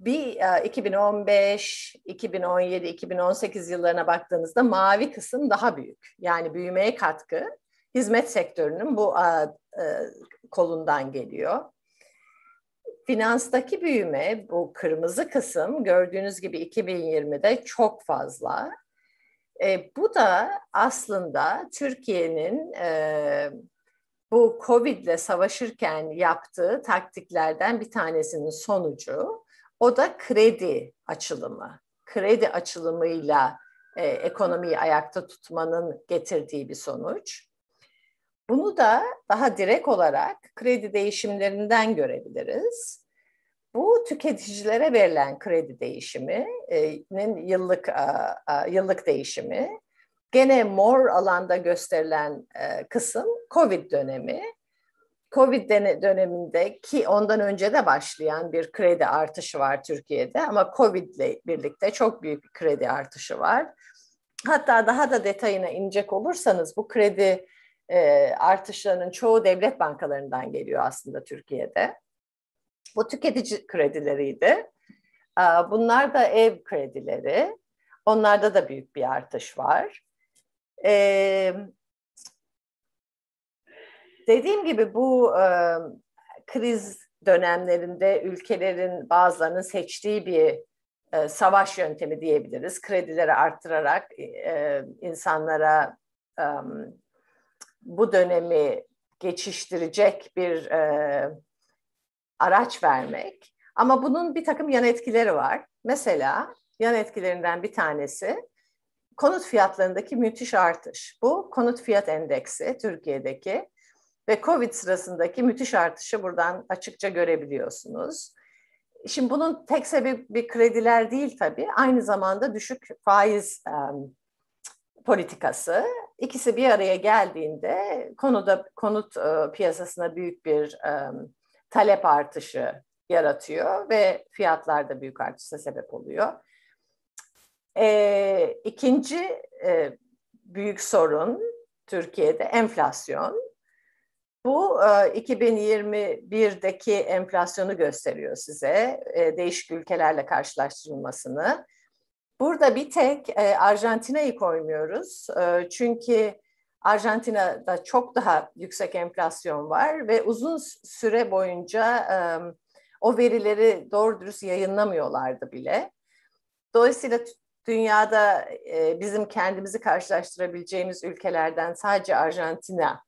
C: Bir 2015, 2017, 2018 yıllarına baktığınızda mavi kısım daha büyük. Yani büyümeye katkı hizmet sektörünün bu kolundan geliyor. Finanstaki büyüme bu kırmızı kısım gördüğünüz gibi 2020'de çok fazla. E, bu da aslında Türkiye'nin e, bu Covid ile savaşırken yaptığı taktiklerden bir tanesinin sonucu. O da kredi açılımı. Kredi açılımıyla e, ekonomiyi ayakta tutmanın getirdiği bir sonuç. Bunu da daha direkt olarak kredi değişimlerinden görebiliriz. Bu tüketicilere verilen kredi değişiminin yıllık yıllık değişimi. Gene mor alanda gösterilen e, kısım Covid dönemi. Covid döneminde ki ondan önce de başlayan bir kredi artışı var Türkiye'de ama Covid ile birlikte çok büyük bir kredi artışı var. Hatta daha da detayına inecek olursanız bu kredi e, artışlarının çoğu devlet bankalarından geliyor aslında Türkiye'de. Bu tüketici kredileriydi. E, bunlar da ev kredileri. Onlarda da büyük bir artış var. E, dediğim gibi bu e, kriz dönemlerinde ülkelerin bazılarının seçtiği bir e, savaş yöntemi diyebiliriz. Kredileri arttırarak e, insanlara bu dönemi geçiştirecek bir e, araç vermek. Ama bunun bir takım yan etkileri var. Mesela yan etkilerinden bir tanesi konut fiyatlarındaki müthiş artış. Bu konut fiyat endeksi Türkiye'deki ve Covid sırasındaki müthiş artışı buradan açıkça görebiliyorsunuz. Şimdi bunun tek sebebi krediler değil tabii. Aynı zamanda düşük faiz um, politikası. İkisi bir araya geldiğinde konuda konut e, piyasasına büyük bir e, talep artışı yaratıyor ve fiyatlarda büyük artışa sebep oluyor. E, ikinci e, büyük sorun Türkiye'de enflasyon. Bu e, 2021'deki enflasyonu gösteriyor size, e, değişik ülkelerle karşılaştırılmasını. Burada bir tek e, Arjantina'yı koymuyoruz. E, çünkü Arjantina'da çok daha yüksek enflasyon var ve uzun süre boyunca e, o verileri doğru dürüst yayınlamıyorlardı bile. Dolayısıyla dünyada e, bizim kendimizi karşılaştırabileceğimiz ülkelerden sadece Arjantina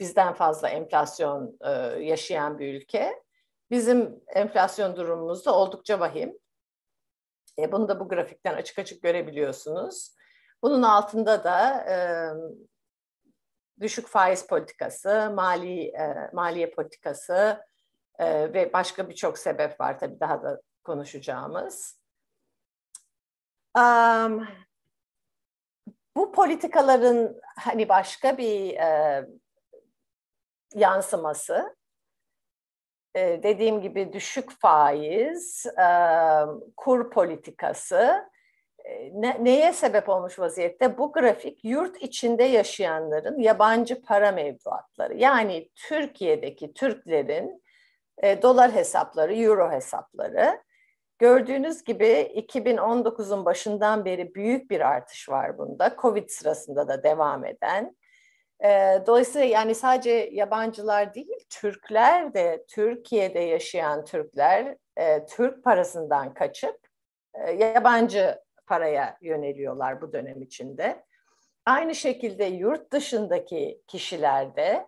C: bizden fazla enflasyon e, yaşayan bir ülke. Bizim enflasyon durumumuz da oldukça vahim. E, bunu da bu grafikten açık açık görebiliyorsunuz. Bunun altında da e, düşük faiz politikası, mali e, maliye politikası e, ve başka birçok sebep var tabii daha da konuşacağımız. Um, bu politikaların hani başka bir e, yansıması dediğim gibi düşük faiz, kur politikası ne, neye sebep olmuş vaziyette? Bu grafik yurt içinde yaşayanların yabancı para mevduatları. Yani Türkiye'deki Türklerin dolar hesapları, euro hesapları. Gördüğünüz gibi 2019'un başından beri büyük bir artış var bunda. Covid sırasında da devam eden. Dolayısıyla yani sadece yabancılar değil, Türkler de Türkiye'de yaşayan Türkler Türk parasından kaçıp yabancı paraya yöneliyorlar bu dönem içinde. Aynı şekilde yurt dışındaki kişilerde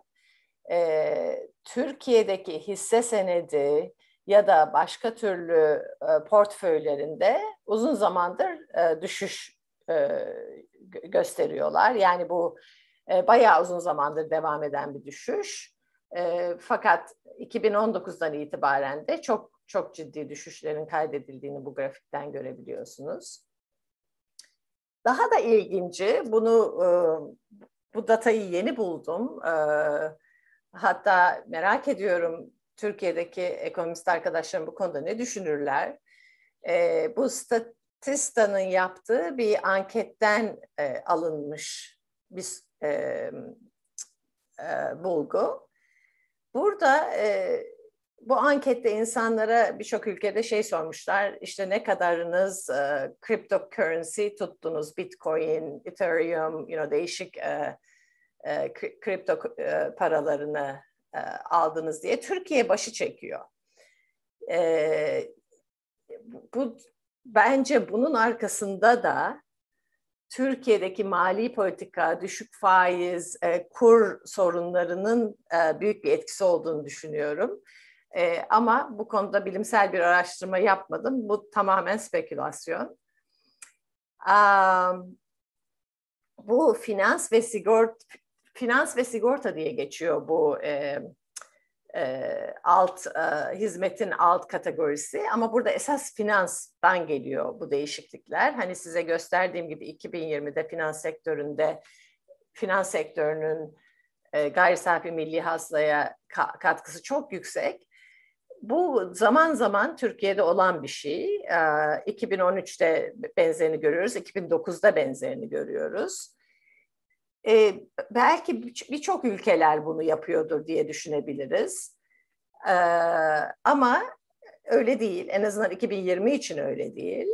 C: e, Türkiye'deki hisse senedi ya da başka türlü e, portföylerinde uzun zamandır düşüş gösteriyorlar. Yani bu e, bayağı uzun zamandır devam eden bir düşüş. E, fakat 2019'dan itibaren de çok çok ciddi düşüşlerin kaydedildiğini bu grafikten görebiliyorsunuz. Daha da ilginci, bunu e, bu datayı yeni buldum. E, hatta merak ediyorum Türkiye'deki ekonomist arkadaşlarım bu konuda ne düşünürler? Bu Statista'nın yaptığı bir anketten e, alınmış bir e, e, bulgu. Burada e, bu ankette insanlara birçok ülkede şey sormuşlar. İşte ne kadarınız e, cryptocurrency tuttunuz, Bitcoin, Ethereum, you know, değişik e, e, kripto e, paralarını e, aldınız diye Türkiye başı çekiyor. E, bu bence bunun arkasında da Türkiye'deki mali politika, düşük faiz, e, kur sorunlarının e, büyük bir etkisi olduğunu düşünüyorum. E, ama bu konuda bilimsel bir araştırma yapmadım. Bu tamamen spekülasyon. Um, bu finans ve sigort finans ve sigorta diye geçiyor bu e, alt hizmetin alt kategorisi ama burada esas finanstan geliyor bu değişiklikler. Hani size gösterdiğim gibi 2020'de finans sektöründe finans sektörünün gayri safi milli hasılaya ka- katkısı çok yüksek. Bu zaman zaman Türkiye'de olan bir şey. E, 2013'te benzerini görüyoruz, 2009'da benzerini görüyoruz. E, belki birçok ülkeler bunu yapıyordur diye düşünebiliriz. E, ama öyle değil. En azından 2020 için öyle değil.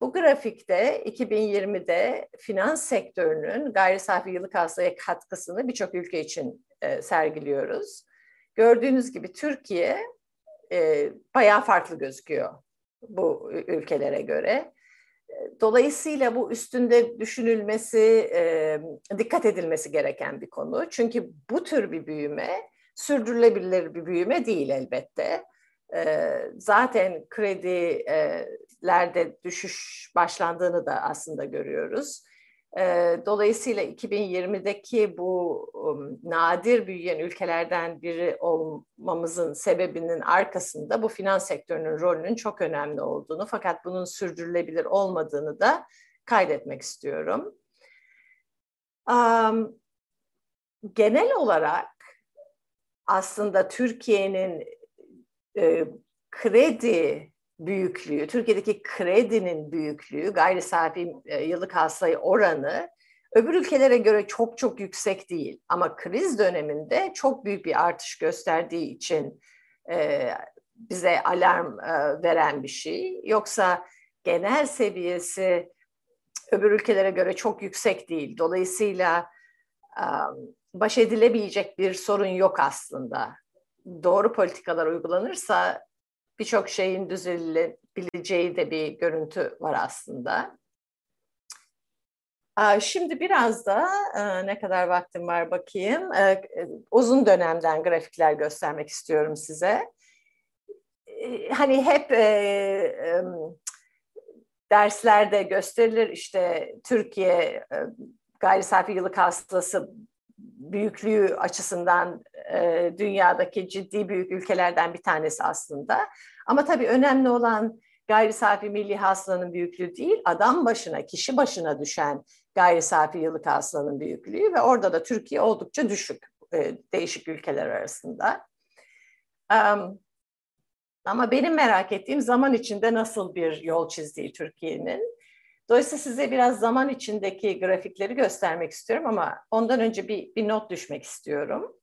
C: Bu grafikte 2020'de finans sektörünün gayri safi yıllık hasılaya katkısını birçok ülke için e, sergiliyoruz. Gördüğünüz gibi Türkiye e, bayağı farklı gözüküyor bu ülkelere göre. Dolayısıyla bu üstünde düşünülmesi, dikkat edilmesi gereken bir konu. Çünkü bu tür bir büyüme sürdürülebilir bir büyüme değil elbette. Zaten kredilerde düşüş başlandığını da aslında görüyoruz. Dolayısıyla 2020'deki bu um, nadir büyüyen ülkelerden biri olmamızın sebebinin arkasında bu finans sektörünün rolünün çok önemli olduğunu fakat bunun sürdürülebilir olmadığını da kaydetmek istiyorum. Um, genel olarak aslında Türkiye'nin kredi büyüklüğü, Türkiye'deki kredinin büyüklüğü, gayri safi e, yıllık hasılayı oranı öbür ülkelere göre çok çok yüksek değil. Ama kriz döneminde çok büyük bir artış gösterdiği için e, bize alarm e, veren bir şey. Yoksa genel seviyesi öbür ülkelere göre çok yüksek değil. Dolayısıyla e, baş edilebilecek bir sorun yok aslında. Doğru politikalar uygulanırsa birçok şeyin düzelebileceği de bir görüntü var aslında. Şimdi biraz da ne kadar vaktim var bakayım. Uzun dönemden grafikler göstermek istiyorum size. Hani hep derslerde gösterilir işte Türkiye gayri safi yıllık hastası büyüklüğü açısından e, dünyadaki ciddi büyük ülkelerden bir tanesi aslında. Ama tabii önemli olan gayri safi milli hasılanın büyüklüğü değil, adam başına, kişi başına düşen gayri safi yıllık hasılanın büyüklüğü ve orada da Türkiye oldukça düşük e, değişik ülkeler arasında. Um, ama benim merak ettiğim zaman içinde nasıl bir yol çizdiği Türkiye'nin. Dolayısıyla size biraz zaman içindeki grafikleri göstermek istiyorum ama ondan önce bir, bir not düşmek istiyorum.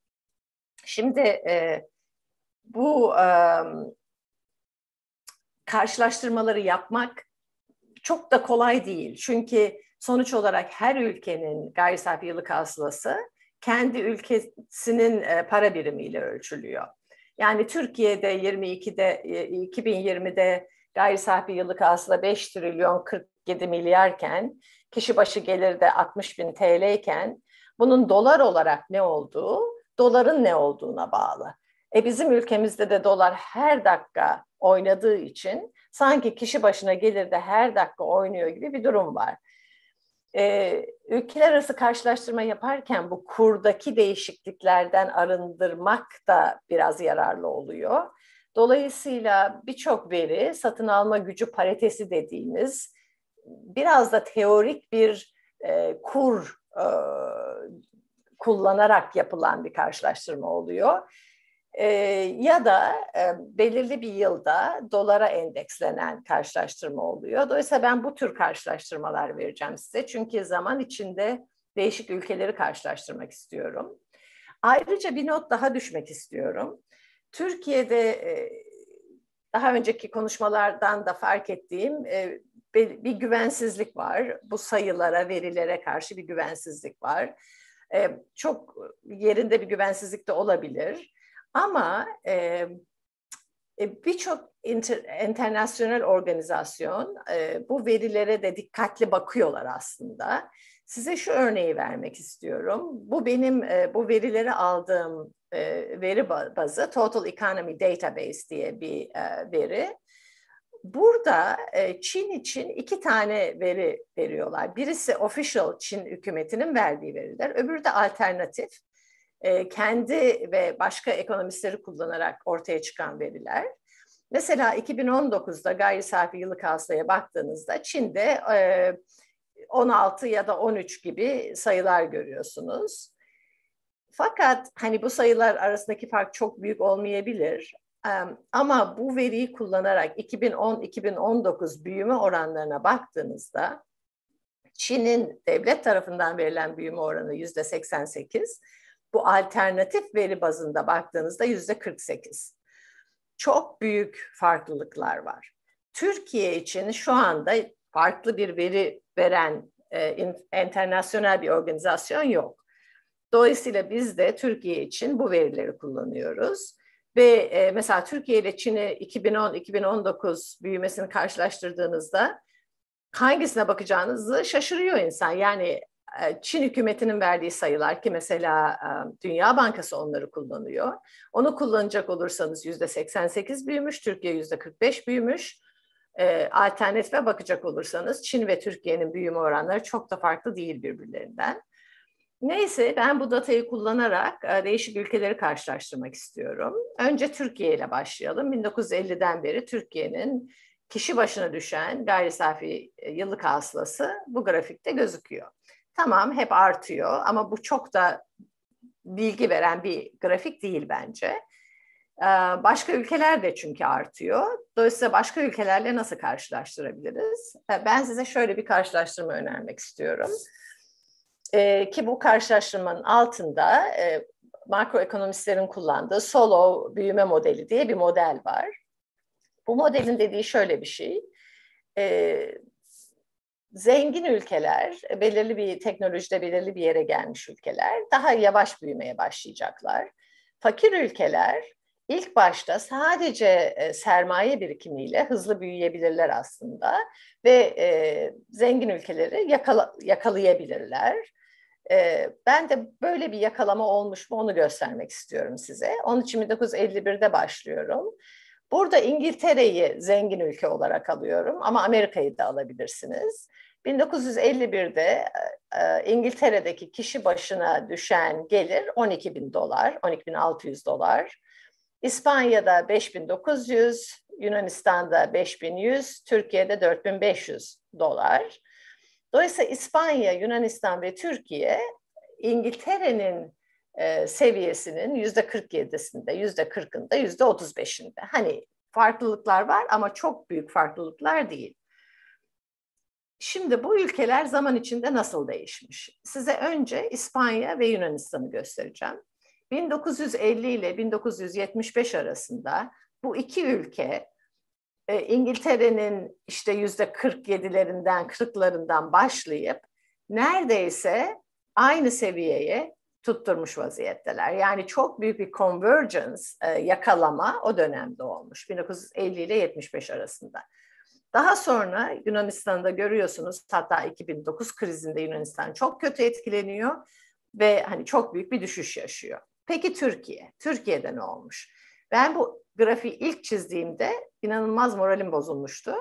C: Şimdi e, bu e, karşılaştırmaları yapmak çok da kolay değil. Çünkü sonuç olarak her ülkenin gayri safi yıllık hasılası kendi ülkesinin e, para birimiyle ölçülüyor. Yani Türkiye'de 22'de 2020'de gayri safi yıllık hasıla 5 trilyon 47 milyarken kişi başı gelirde 60 bin TL iken bunun dolar olarak ne olduğu doların ne olduğuna bağlı. E bizim ülkemizde de dolar her dakika oynadığı için sanki kişi başına gelir de her dakika oynuyor gibi bir durum var. Ee, ülkeler arası karşılaştırma yaparken bu kurdaki değişikliklerden arındırmak da biraz yararlı oluyor. Dolayısıyla birçok veri satın alma gücü paritesi dediğimiz biraz da teorik bir e, kur e, kullanarak yapılan bir karşılaştırma oluyor. e, ya da e, belirli bir yılda dolara endekslenen karşılaştırma oluyor. Dolayısıyla ben bu tür karşılaştırmalar vereceğim size. Çünkü zaman içinde değişik ülkeleri karşılaştırmak istiyorum. Ayrıca bir not daha düşmek istiyorum. Türkiye'de e, daha önceki konuşmalardan da fark ettiğim e, bir güvensizlik var. Bu sayılara, verilere karşı bir güvensizlik var. E, çok yerinde bir güvensizlik de olabilir. Ama e, e, birçok inter, internasyonel organizasyon bu verilere de dikkatli bakıyorlar aslında. Size şu örneği vermek istiyorum. Bu benim bu verileri aldığım veri bazı Total Economy Database diye bir veri. Burada e, Çin için iki tane veri veriyorlar. Birisi official Çin hükümetinin verdiği veriler, öbürü de alternatif e, kendi ve başka ekonomistleri kullanarak ortaya çıkan veriler. Mesela 2019'da gayri safi yıllık hasılaya baktığınızda Çin'de 16 ya da 13 gibi sayılar görüyorsunuz. Fakat hani bu sayılar arasındaki fark çok büyük olmayabilir. Ama bu veriyi kullanarak 2010-2019 büyüme oranlarına baktığınızda Çin'in devlet tarafından verilen büyüme oranı yüzde 88, bu alternatif veri bazında baktığınızda yüzde 48. Çok büyük farklılıklar var. Türkiye için şu anda farklı bir veri veren e, internasyonel bir organizasyon yok. Dolayısıyla biz de Türkiye için bu verileri kullanıyoruz. Ve e, mesela Türkiye ile Çin'i 2010-2019 büyümesini karşılaştırdığınızda hangisine bakacağınızı şaşırıyor insan. Yani e, Çin hükümetinin verdiği sayılar ki mesela e, Dünya Bankası onları kullanıyor. Onu kullanacak olursanız yüzde 88 büyümüş, Türkiye yüzde 45 büyümüş. E, alternatife bakacak olursanız Çin ve Türkiye'nin büyüme oranları çok da farklı değil birbirlerinden. Neyse ben bu datayı kullanarak değişik ülkeleri karşılaştırmak istiyorum. Önce Türkiye ile başlayalım. 1950'den beri Türkiye'nin kişi başına düşen gayri safi yıllık hasılası bu grafikte gözüküyor. Tamam hep artıyor ama bu çok da bilgi veren bir grafik değil bence. Ee, başka ülkeler de çünkü artıyor. Dolayısıyla başka ülkelerle nasıl karşılaştırabiliriz? Ben size şöyle bir karşılaştırma önermek istiyorum. Ee, ki bu karşılaştırmanın altında e, makroekonomistlerin kullandığı solo büyüme modeli diye bir model var. Bu modelin dediği şöyle bir şey zengin ülkeler, belirli bir teknolojide belirli bir yere gelmiş ülkeler daha yavaş büyümeye başlayacaklar. Fakir ülkeler ilk başta sadece e, sermaye birikimiyle hızlı büyüyebilirler aslında ve e, zengin ülkeleri yakala, yakalayabilirler. E, ben de böyle bir yakalama olmuş mu onu göstermek istiyorum size. Onun için 1951'de başlıyorum. Burada İngiltere'yi zengin ülke olarak alıyorum ama Amerika'yı da alabilirsiniz. 1951'de e, İngiltere'deki kişi başına düşen gelir 12 bin dolar, 12 bin 600 dolar. İspanya'da 5900, Yunanistan'da 5100, Türkiye'de 4500 dolar. Dolayısıyla İspanya, Yunanistan ve Türkiye İngiltere'nin e, seviyesinin yüzde 47'sinde, yüzde 40'ında, yüzde 35'inde. Hani farklılıklar var ama çok büyük farklılıklar değil. Şimdi bu ülkeler zaman içinde nasıl değişmiş? Size önce İspanya ve Yunanistan'ı göstereceğim. 1950 ile 1975 arasında bu iki ülke e, İngiltere'nin işte yüzde 47'lerinden 40'larından başlayıp neredeyse aynı seviyeye tutturmuş vaziyetteler. Yani çok büyük bir convergence, e, yakalama o dönemde olmuş 1950 ile 75 arasında. Daha sonra Yunanistan'da görüyorsunuz hatta 2009 krizinde Yunanistan çok kötü etkileniyor ve hani çok büyük bir düşüş yaşıyor. Peki Türkiye? Türkiye'de ne olmuş? Ben bu grafiği ilk çizdiğimde inanılmaz moralim bozulmuştu.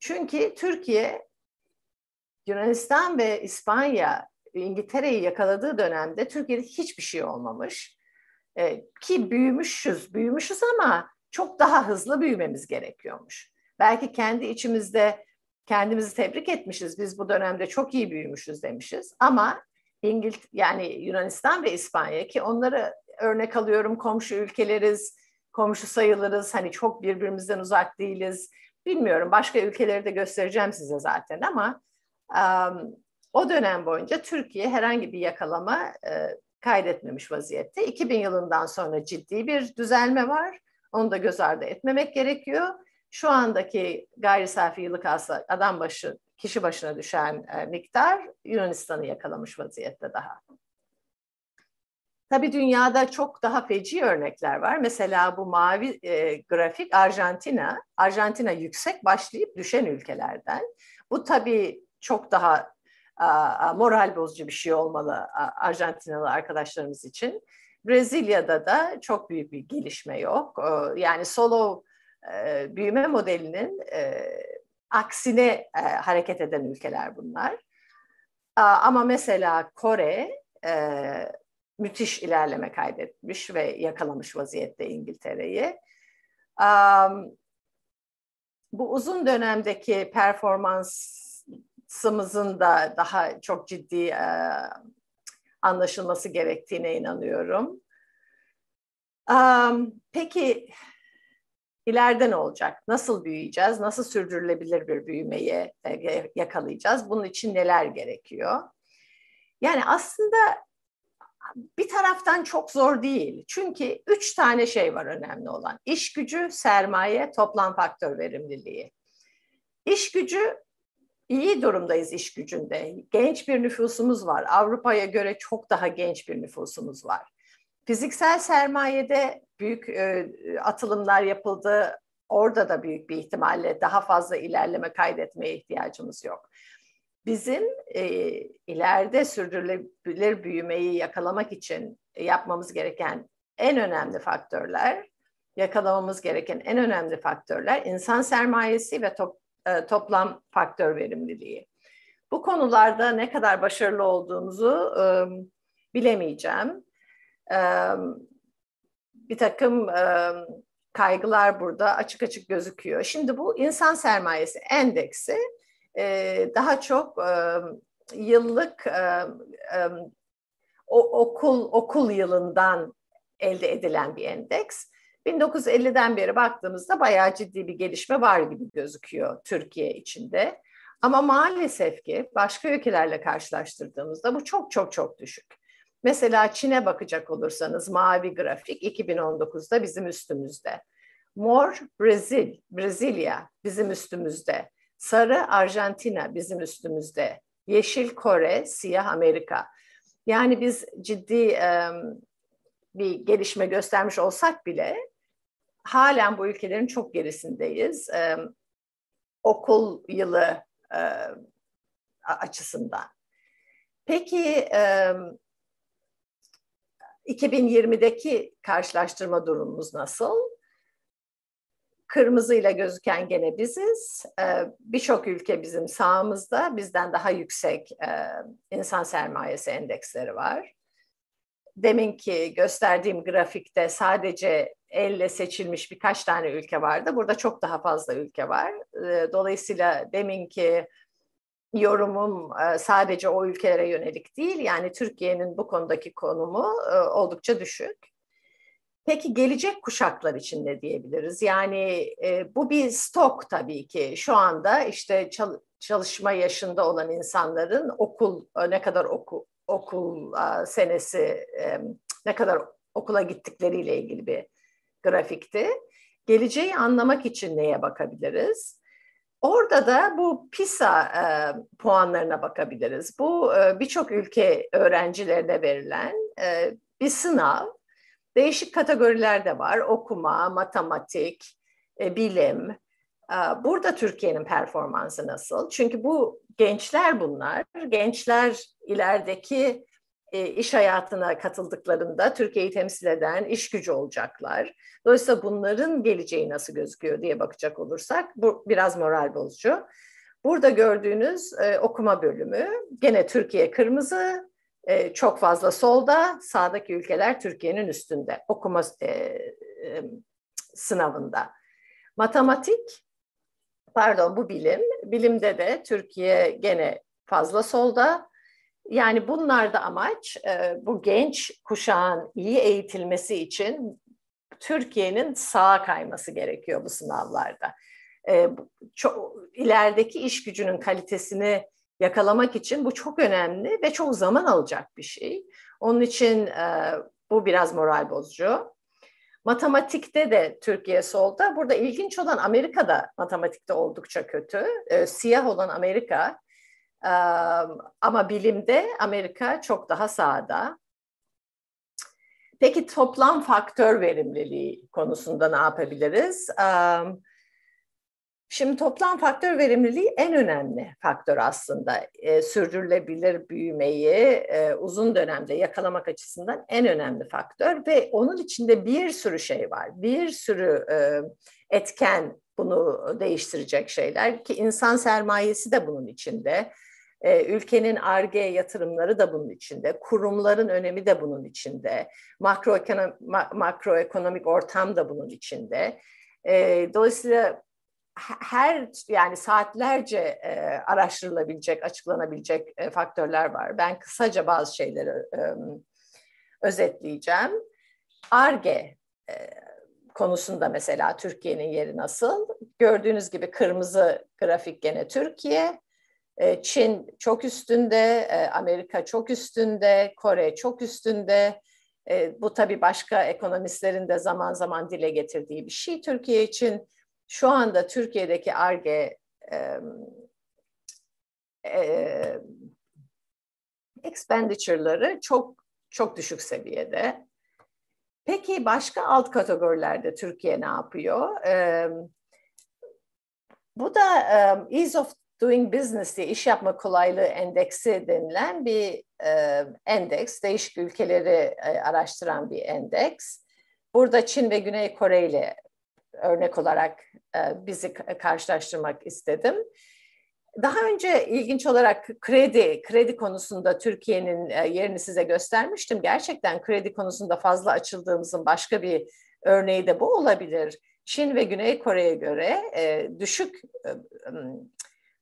C: Çünkü Türkiye Yunanistan ve İspanya İngiltere'yi yakaladığı dönemde Türkiye'de hiçbir şey olmamış. Ee, ki büyümüşüz, büyümüşüz ama çok daha hızlı büyümemiz gerekiyormuş. Belki kendi içimizde kendimizi tebrik etmişiz. Biz bu dönemde çok iyi büyümüşüz demişiz. Ama İngilt yani Yunanistan ve İspanya ki onları örnek alıyorum komşu ülkeleriz, komşu sayılırız, hani çok birbirimizden uzak değiliz. Bilmiyorum başka ülkeleri de göstereceğim size zaten ama um, o dönem boyunca Türkiye herhangi bir yakalama e, kaydetmemiş vaziyette. 2000 yılından sonra ciddi bir düzelme var. Onu da göz ardı etmemek gerekiyor. Şu andaki gayri safi yıllık hasıla adam başı kişi başına düşen e, miktar Yunanistan'ı yakalamış vaziyette daha. Tabii dünyada çok daha feci örnekler var. Mesela bu mavi e, grafik Arjantina. Arjantina yüksek başlayıp düşen ülkelerden. Bu tabii çok daha a, moral bozucu bir şey olmalı Arjantinalı arkadaşlarımız için. Brezilya'da da çok büyük bir gelişme yok. Yani solo e, büyüme modelinin e, aksine e, hareket eden ülkeler bunlar. Ama mesela Kore müthiş ilerleme kaydetmiş ve yakalamış vaziyette İngiltere'yi. Bu uzun dönemdeki performansımızın da daha çok ciddi anlaşılması gerektiğine inanıyorum. Peki ileride ne olacak? Nasıl büyüyeceğiz? Nasıl sürdürülebilir bir büyümeyi e, yakalayacağız? Bunun için neler gerekiyor? Yani aslında bir taraftan çok zor değil. Çünkü üç tane şey var önemli olan. İş gücü, sermaye, toplam faktör verimliliği. İş gücü iyi durumdayız iş gücünde. Genç bir nüfusumuz var. Avrupa'ya göre çok daha genç bir nüfusumuz var. Fiziksel sermayede büyük e, atılımlar yapıldı. Orada da büyük bir ihtimalle daha fazla ilerleme kaydetmeye ihtiyacımız yok. Bizim e, ileride sürdürülebilir büyümeyi yakalamak için yapmamız gereken en önemli faktörler, yakalamamız gereken en önemli faktörler insan sermayesi ve top, e, toplam faktör verimliliği. Bu konularda ne kadar başarılı olduğumuzu e, bilemeyeceğim. E, bir takım e, kaygılar burada açık açık gözüküyor. Şimdi bu insan sermayesi endeksi e, daha çok e, yıllık e, e, o, okul okul yılından elde edilen bir endeks. 1950'den beri baktığımızda bayağı ciddi bir gelişme var gibi gözüküyor Türkiye içinde. Ama maalesef ki başka ülkelerle karşılaştırdığımızda bu çok çok çok düşük. Mesela Çin'e bakacak olursanız mavi grafik 2019'da bizim üstümüzde. Mor Brezil, Brezilya bizim üstümüzde. Sarı Arjantina bizim üstümüzde. Yeşil Kore, siyah Amerika. Yani biz ciddi e, bir gelişme göstermiş olsak bile halen bu ülkelerin çok gerisindeyiz. E, okul yılı e, açısından. Peki e, 2020'deki karşılaştırma durumumuz nasıl? Kırmızıyla gözüken gene biziz. Ee, Birçok ülke bizim sağımızda. Bizden daha yüksek e, insan sermayesi endeksleri var. Deminki gösterdiğim grafikte sadece elle seçilmiş birkaç tane ülke vardı. Burada çok daha fazla ülke var. Ee, dolayısıyla deminki yorumum e, sadece o ülkelere yönelik değil. Yani Türkiye'nin bu konudaki konumu e, oldukça düşük. Peki gelecek kuşaklar için ne diyebiliriz? Yani e, bu bir stok tabii ki. Şu anda işte çalışma yaşında olan insanların okul ne kadar oku, okul senesi ne kadar okula gittikleriyle ilgili bir grafikti. Geleceği anlamak için neye bakabiliriz? Orada da bu PISA e, puanlarına bakabiliriz. Bu e, birçok ülke öğrencilerine verilen e, bir sınav. Değişik kategoriler de var. Okuma, matematik, e, bilim. E, burada Türkiye'nin performansı nasıl? Çünkü bu gençler bunlar. Gençler ilerideki e, iş hayatına katıldıklarında Türkiye'yi temsil eden iş gücü olacaklar. Dolayısıyla bunların geleceği nasıl gözüküyor diye bakacak olursak bu biraz moral bozucu. Burada gördüğünüz e, okuma bölümü gene Türkiye kırmızı, e, çok fazla solda, sağdaki ülkeler Türkiye'nin üstünde okuma e, e, sınavında. Matematik, pardon bu bilim, bilimde de Türkiye gene fazla solda, Yani bunlarda amaç e, bu genç kuşağın iyi eğitilmesi için Türkiye'nin sağa kayması gerekiyor bu sınavlarda. E, çok, ilerideki iş gücünün kalitesini yakalamak için bu çok önemli ve çok zaman alacak bir şey. Onun için e, bu biraz moral bozucu. Matematikte de Türkiye solda. Burada ilginç olan Amerika'da matematikte oldukça kötü. E, siyah olan Amerika e, ama bilimde Amerika çok daha sağda. Peki toplam faktör verimliliği konusunda ne yapabiliriz? Um, Şimdi toplam faktör verimliliği en önemli faktör aslında. E, sürdürülebilir büyümeyi e, uzun dönemde yakalamak açısından en önemli faktör ve onun içinde bir sürü şey var. Bir sürü e, etken bunu değiştirecek şeyler ki insan sermayesi de bunun içinde. E, ülkenin ARGE yatırımları da bunun içinde, kurumların önemi de bunun içinde, makroekonomik, makroekonomik ortam da bunun içinde. E, dolayısıyla her yani saatlerce e, araştırılabilecek, açıklanabilecek e, faktörler var. Ben kısaca bazı şeyleri e, özetleyeceğim. ARGE e, konusunda mesela Türkiye'nin yeri nasıl? Gördüğünüz gibi kırmızı grafik gene Türkiye. E, Çin çok üstünde, e, Amerika çok üstünde, Kore çok üstünde. E, bu tabii başka ekonomistlerin de zaman zaman dile getirdiği bir şey Türkiye için şu anda Türkiye'deki ARGE expenditure'ları çok çok düşük seviyede. Peki başka alt kategorilerde Türkiye ne yapıyor? Bu da Ease of Doing Business diye iş yapma kolaylığı endeksi denilen bir endeks. Değişik ülkeleri e, araştıran bir endeks. Burada Çin ve Güney Kore ile örnek olarak e, bizi karşılaştırmak istedim. Daha önce ilginç olarak kredi, kredi konusunda Türkiye'nin e, yerini size göstermiştim. Gerçekten kredi konusunda fazla açıldığımızın başka bir örneği de bu olabilir. Çin ve Güney Kore'ye göre e, düşük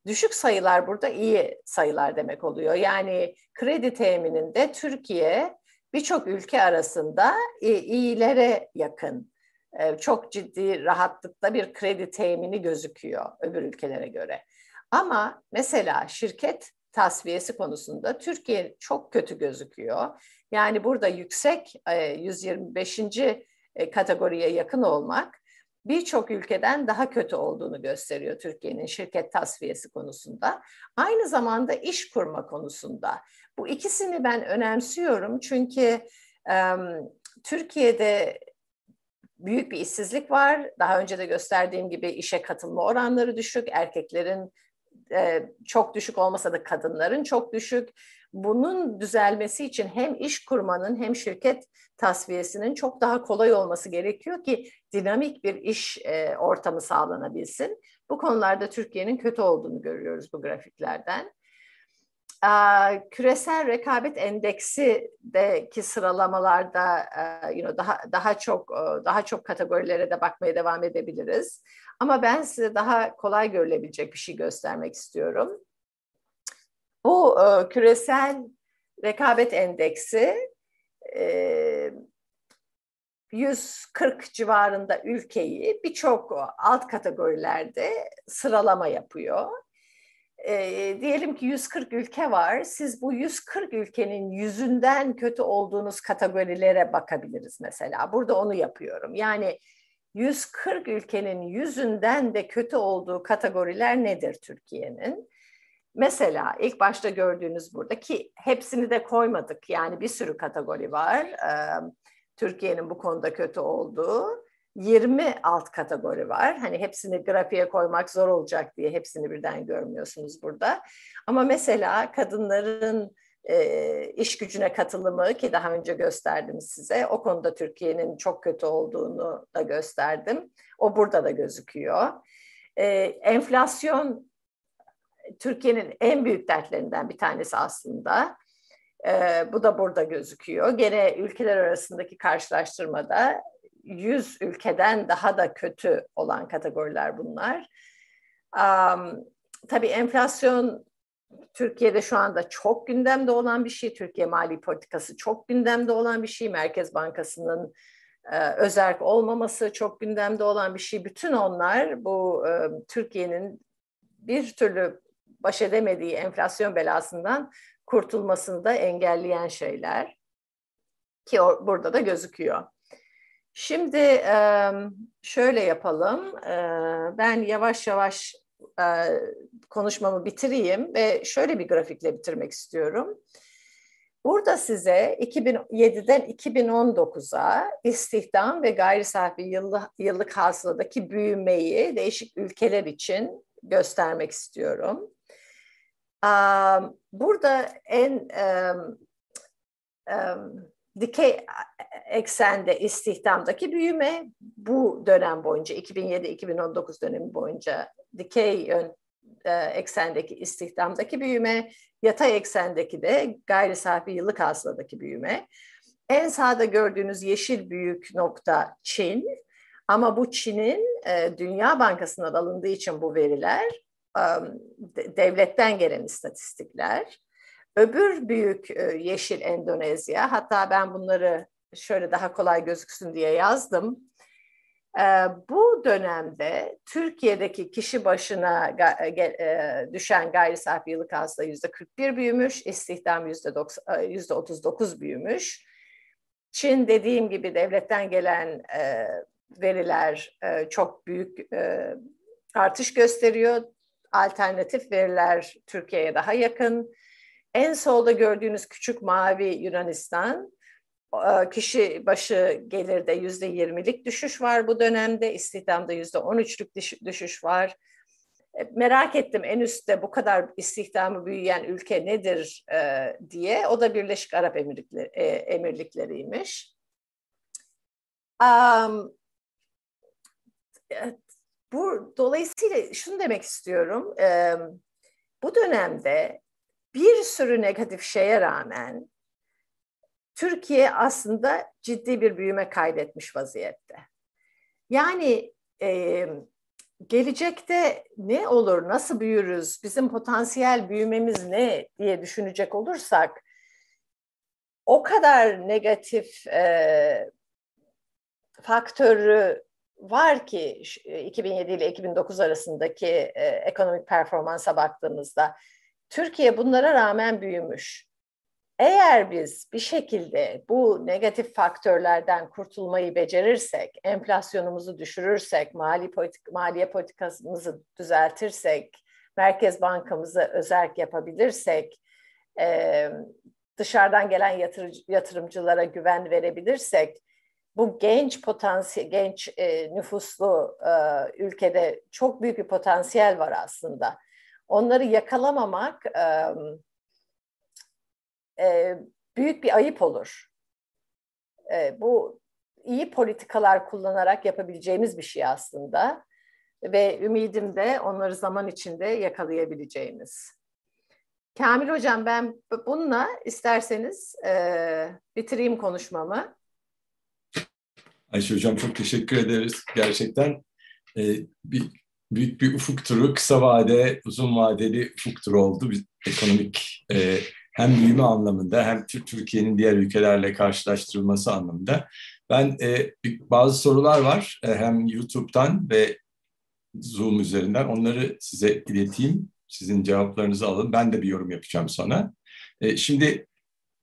C: düşük sayılar burada iyi sayılar demek oluyor. Yani kredi temininde Türkiye birçok ülke arasında iyilere yakın e, çok ciddi rahatlıkla bir kredi temini gözüküyor öbür ülkelere göre. Ama mesela şirket tasfiyesi konusunda Türkiye çok kötü gözüküyor. Yani burada yüksek 125. E, e, kategoriye yakın olmak birçok ülkeden daha kötü olduğunu gösteriyor Türkiye'nin şirket tasfiyesi konusunda. Aynı zamanda iş kurma konusunda. Bu ikisini ben önemsiyorum çünkü Türkiye'de büyük bir işsizlik var. Daha önce de gösterdiğim gibi işe katılma oranları düşük. Erkeklerin e, çok düşük olmasa da kadınların çok düşük. Bunun düzelmesi için hem iş kurmanın hem şirket tasfiyesinin çok daha kolay olması gerekiyor ki dinamik bir iş e, ortamı sağlanabilsin. Bu konularda Türkiye'nin kötü olduğunu görüyoruz bu grafiklerden küresel rekabet endeksindeki sıralamalarda you know, daha daha çok daha çok kategorilere de bakmaya devam edebiliriz. Ama ben size daha kolay görülebilecek bir şey göstermek istiyorum. Bu küresel rekabet endeksi 140 civarında ülkeyi birçok alt kategorilerde sıralama yapıyor e, diyelim ki 140 ülke var. Siz bu 140 ülkenin yüzünden kötü olduğunuz kategorilere bakabiliriz mesela. Burada onu yapıyorum. Yani 140 ülkenin yüzünden de kötü olduğu kategoriler nedir Türkiye'nin? Mesela ilk başta gördüğünüz burada ki hepsini de koymadık. Yani bir sürü kategori var. Ee, Türkiye'nin bu konuda kötü olduğu. 20 alt kategori var. Hani hepsini grafiğe koymak zor olacak diye hepsini birden görmüyorsunuz burada. Ama mesela kadınların e, iş gücüne katılımı ki daha önce gösterdim size. O konuda Türkiye'nin çok kötü olduğunu da gösterdim. O burada da gözüküyor. E, enflasyon Türkiye'nin en büyük dertlerinden bir tanesi aslında. E, bu da burada gözüküyor. Gene ülkeler arasındaki karşılaştırmada 100 ülkeden daha da kötü olan kategoriler bunlar. Um, tabii enflasyon Türkiye'de şu anda çok gündemde olan bir şey. Türkiye mali politikası çok gündemde olan bir şey. Merkez Bankası'nın e, özerk olmaması çok gündemde olan bir şey. Bütün onlar bu e, Türkiye'nin bir türlü baş edemediği enflasyon belasından kurtulmasını da engelleyen şeyler. Ki o, burada da gözüküyor. Şimdi şöyle yapalım. Ben yavaş yavaş konuşmamı bitireyim ve şöyle bir grafikle bitirmek istiyorum. Burada size 2007'den 2019'a istihdam ve gayri safi yıllık, yıllık hasıladaki büyümeyi değişik ülkeler için göstermek istiyorum. Burada en dikey eksende istihdamdaki büyüme bu dönem boyunca 2007-2019 dönemi boyunca dikey yön e, eksendeki istihdamdaki büyüme, yatay eksendeki de gayri safi yıllık hasıladaki büyüme. En sağda gördüğünüz yeşil büyük nokta Çin. Ama bu Çin'in e, Dünya Bankası'ndan alındığı için bu veriler devletten gelen istatistikler. Öbür büyük e, yeşil Endonezya, hatta ben bunları şöyle daha kolay gözüksün diye yazdım. E, bu dönemde Türkiye'deki kişi başına e, düşen gayri safi yıllık hasıla yüzde 41 büyümüş, istihdam yüzde 39 büyümüş. Çin dediğim gibi devletten gelen veriler çok büyük artış gösteriyor. Alternatif veriler Türkiye'ye daha yakın. En solda gördüğünüz küçük mavi Yunanistan, e, kişi başı gelirde yüzde yirmilik düşüş var bu dönemde, istihdamda yüzde on üçlük düşüş var. E, merak ettim en üstte bu kadar istihdamı büyüyen ülke nedir e, diye. O da Birleşik Arap Emirlikleri, Emirlikleri'ymiş. Um, bu dolayısıyla şunu demek istiyorum. E, bu dönemde bir sürü negatif şeye rağmen Türkiye aslında ciddi bir büyüme kaydetmiş vaziyette. Yani e, gelecekte ne olur, nasıl büyürüz, bizim potansiyel büyümemiz ne diye düşünecek olursak o kadar negatif e, faktörü var ki 2007 ile 2009 arasındaki e, ekonomik performansa baktığımızda Türkiye bunlara rağmen büyümüş. Eğer biz bir şekilde bu negatif faktörlerden kurtulmayı becerirsek, enflasyonumuzu düşürürsek, mali politik, maliye politikasımızı düzeltirsek, Merkez Bankamızı özerk yapabilirsek, e, dışarıdan gelen yatır, yatırımcılara güven verebilirsek, bu genç potansiyel, genç e, nüfuslu e, ülkede çok büyük bir potansiyel var aslında onları yakalamamak e, e, büyük bir ayıp olur. E, bu iyi politikalar kullanarak yapabileceğimiz bir şey aslında ve ümidim de onları zaman içinde yakalayabileceğimiz. Kamil Hocam ben bununla isterseniz e, bitireyim konuşmamı.
B: Ayşe Hocam çok teşekkür ederiz. Gerçekten e, bir büyük bir ufuk turu, kısa vade, uzun vadeli ufuk turu oldu. Bir ekonomik e, hem büyüme anlamında hem Türkiye'nin diğer ülkelerle karşılaştırılması anlamında. Ben e, bazı sorular var e, hem YouTube'dan ve Zoom üzerinden onları size ileteyim. Sizin cevaplarınızı alın. Ben de bir yorum yapacağım sonra. E, şimdi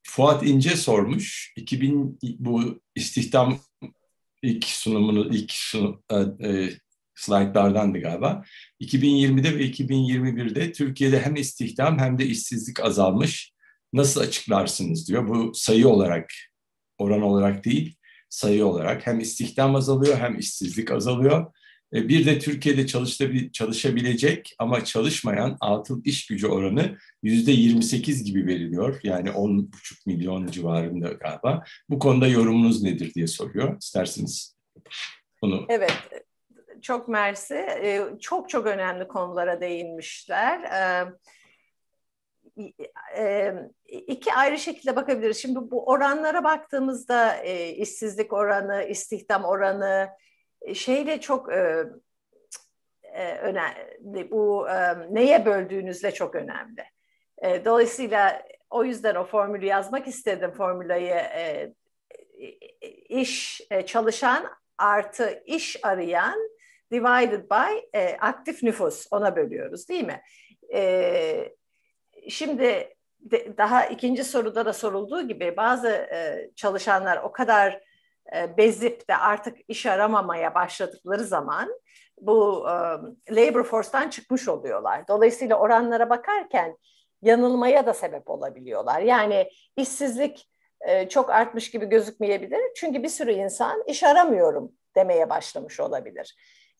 B: Fuat İnce sormuş. 2000 bu istihdam ilk sunumunu ilk sunum, e, e slaytlardandı galiba. 2020'de ve 2021'de Türkiye'de hem istihdam hem de işsizlik azalmış. Nasıl açıklarsınız diyor. Bu sayı olarak, oran olarak değil, sayı olarak hem istihdam azalıyor hem işsizlik azalıyor. E, bir de Türkiye'de çalışabilecek ama çalışmayan altın iş gücü oranı yüzde 28 gibi veriliyor. Yani 10,5 milyon civarında galiba. Bu konuda yorumunuz nedir diye soruyor. İsterseniz bunu.
C: Evet, çok mersi. E, çok çok önemli konulara değinmişler. E, e, iki ayrı şekilde bakabiliriz. Şimdi bu oranlara baktığımızda e, işsizlik oranı, istihdam oranı e, şeyle çok e, e, önemli. Bu e, neye böldüğünüzle çok önemli. E, dolayısıyla o yüzden o formülü yazmak istedim formülayı e, iş e, çalışan artı iş arayan divided by e, aktif nüfus ona bölüyoruz değil mi? E, şimdi de, daha ikinci soruda da sorulduğu gibi bazı e, çalışanlar o kadar e, bezip de artık iş aramamaya başladıkları zaman bu e, labor force'tan çıkmış oluyorlar. Dolayısıyla oranlara bakarken yanılmaya da sebep olabiliyorlar. Yani işsizlik e, çok artmış gibi gözükmeyebilir. Çünkü bir sürü insan iş aramıyorum demeye başlamış olabilir.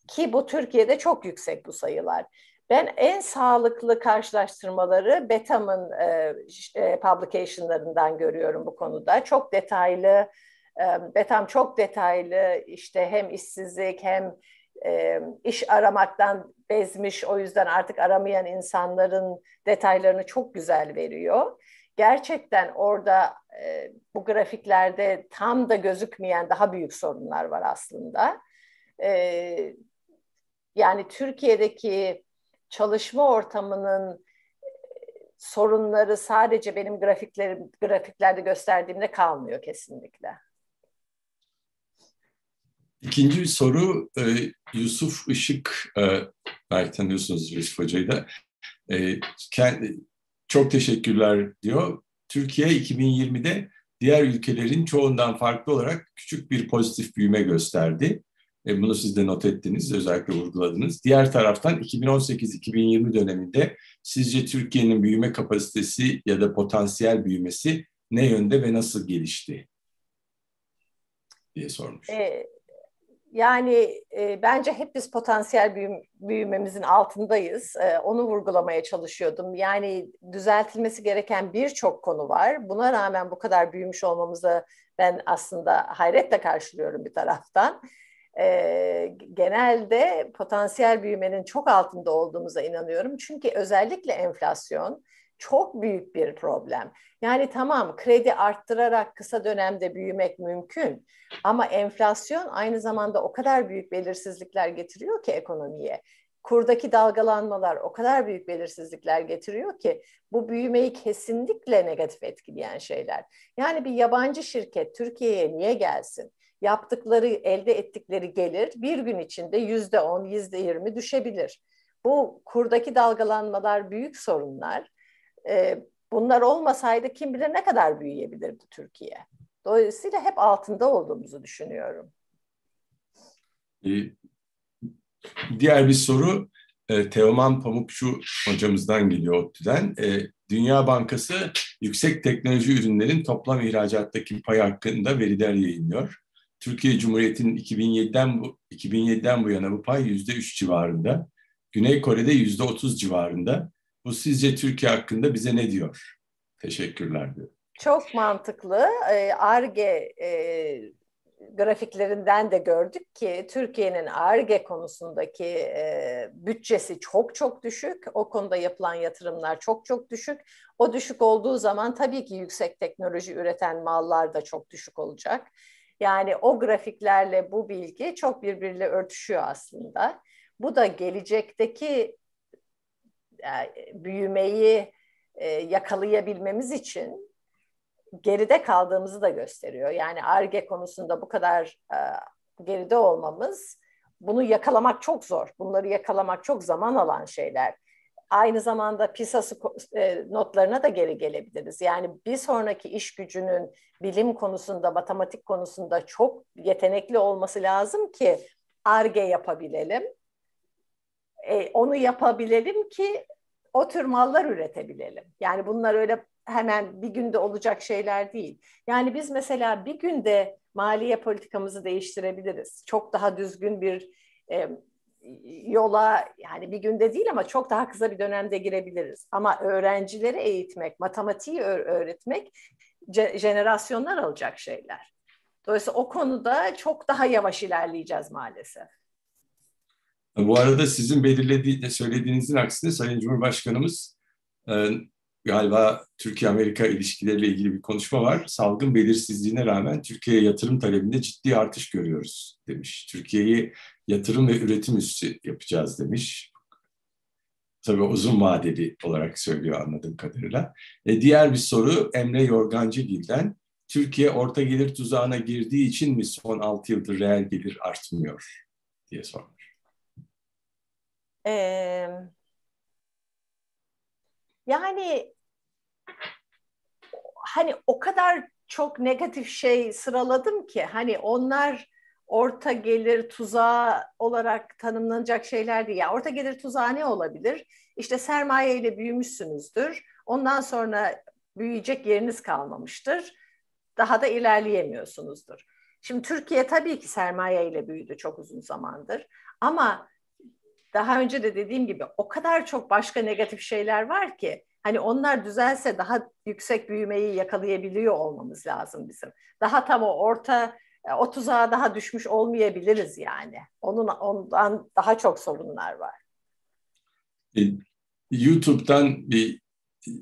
C: Ki bu Türkiye'de çok yüksek bu sayılar. Ben en sağlıklı karşılaştırmaları Betam'ın e, e, publicationlarından görüyorum bu konuda. Çok detaylı, e, Betam çok detaylı işte hem işsizlik hem e, iş aramaktan bezmiş o yüzden artık aramayan insanların detaylarını çok güzel veriyor. Gerçekten orada e, bu grafiklerde tam da gözükmeyen daha büyük sorunlar var aslında. E, yani Türkiye'deki çalışma ortamının e, sorunları sadece benim grafiklerim grafiklerde gösterdiğimde kalmıyor kesinlikle.
B: İkinci bir soru e, Yusuf Işık, e, belki tanıyorsunuz Yusuf Hoca'yı da. Çok teşekkürler diyor. Türkiye 2020'de diğer ülkelerin çoğundan farklı olarak küçük bir pozitif büyüme gösterdi. E, bunu siz de not ettiniz, özellikle vurguladınız. Diğer taraftan 2018-2020 döneminde sizce Türkiye'nin büyüme kapasitesi ya da potansiyel büyümesi ne yönde ve nasıl gelişti? diye sormuş.
C: E, yani e, bence hep biz potansiyel büyüm, büyümemizin altındayız. E, onu vurgulamaya çalışıyordum. Yani düzeltilmesi gereken birçok konu var. Buna rağmen bu kadar büyümüş olmamızı ben aslında hayretle karşılıyorum bir taraftan. E, genelde potansiyel büyümenin çok altında olduğumuza inanıyorum. Çünkü özellikle enflasyon çok büyük bir problem. Yani tamam kredi arttırarak kısa dönemde büyümek mümkün ama enflasyon aynı zamanda o kadar büyük belirsizlikler getiriyor ki ekonomiye. Kurdaki dalgalanmalar o kadar büyük belirsizlikler getiriyor ki bu büyümeyi kesinlikle negatif etkileyen şeyler. Yani bir yabancı şirket Türkiye'ye niye gelsin? Yaptıkları, elde ettikleri gelir bir gün içinde yüzde on, yüzde yirmi düşebilir. Bu kurdaki dalgalanmalar büyük sorunlar e, bunlar olmasaydı kim bilir ne kadar büyüyebilirdi Türkiye. Dolayısıyla hep altında olduğumuzu düşünüyorum.
B: Ee, diğer bir soru e, Teoman Pamukçu hocamızdan geliyor ODTÜ'den. E, Dünya Bankası yüksek teknoloji ürünlerin toplam ihracattaki pay hakkında veriler yayınlıyor. Türkiye Cumhuriyeti'nin 2007'den bu 2007'den bu yana bu pay %3 civarında. Güney Kore'de %30 civarında. Bu sizce Türkiye hakkında bize ne diyor? Teşekkürler diyor.
C: Çok mantıklı. ARGE e, grafiklerinden de gördük ki Türkiye'nin ARGE konusundaki e, bütçesi çok çok düşük. O konuda yapılan yatırımlar çok çok düşük. O düşük olduğu zaman tabii ki yüksek teknoloji üreten mallar da çok düşük olacak. Yani o grafiklerle bu bilgi çok birbiriyle örtüşüyor aslında. Bu da gelecekteki büyümeyi e, yakalayabilmemiz için geride kaldığımızı da gösteriyor. Yani ARGE konusunda bu kadar e, geride olmamız bunu yakalamak çok zor. Bunları yakalamak çok zaman alan şeyler. Aynı zamanda PISA e, notlarına da geri gelebiliriz. Yani bir sonraki iş gücünün bilim konusunda, matematik konusunda çok yetenekli olması lazım ki ARGE yapabilelim e, onu yapabilelim ki o tür mallar üretebilelim. Yani bunlar öyle hemen bir günde olacak şeyler değil. Yani biz mesela bir günde maliye politikamızı değiştirebiliriz. Çok daha düzgün bir e, yola yani bir günde değil ama çok daha kısa bir dönemde girebiliriz. Ama öğrencileri eğitmek, matematiği öğretmek jenerasyonlar alacak şeyler. Dolayısıyla o konuda çok daha yavaş ilerleyeceğiz maalesef.
B: Bu arada sizin belirlediği, söylediğinizin aksine Sayın Cumhurbaşkanımız e, galiba Türkiye-Amerika ilişkileriyle ilgili bir konuşma var. Salgın belirsizliğine rağmen Türkiye'ye yatırım talebinde ciddi artış görüyoruz demiş. Türkiye'yi yatırım ve üretim üssü yapacağız demiş. tabii uzun vadeli olarak söylüyor anladığım kadarıyla. E, diğer bir soru Emre Yorgancıgil'den. Türkiye orta gelir tuzağına girdiği için mi son 6 yıldır reel gelir artmıyor diye sormuş.
C: Ee, yani hani o kadar çok negatif şey sıraladım ki hani onlar orta gelir tuzağı olarak tanımlanacak şeyler değil. Yani orta gelir tuzağı ne olabilir? İşte sermaye ile büyümüşsünüzdür. Ondan sonra büyüyecek yeriniz kalmamıştır. Daha da ilerleyemiyorsunuzdur. Şimdi Türkiye tabii ki sermaye ile büyüdü çok uzun zamandır. Ama daha önce de dediğim gibi o kadar çok başka negatif şeyler var ki hani onlar düzelse daha yüksek büyümeyi yakalayabiliyor olmamız lazım bizim. Daha tam o orta o tuzağa daha düşmüş olmayabiliriz yani. Onun ondan daha çok sorunlar var.
B: E, YouTube'dan bir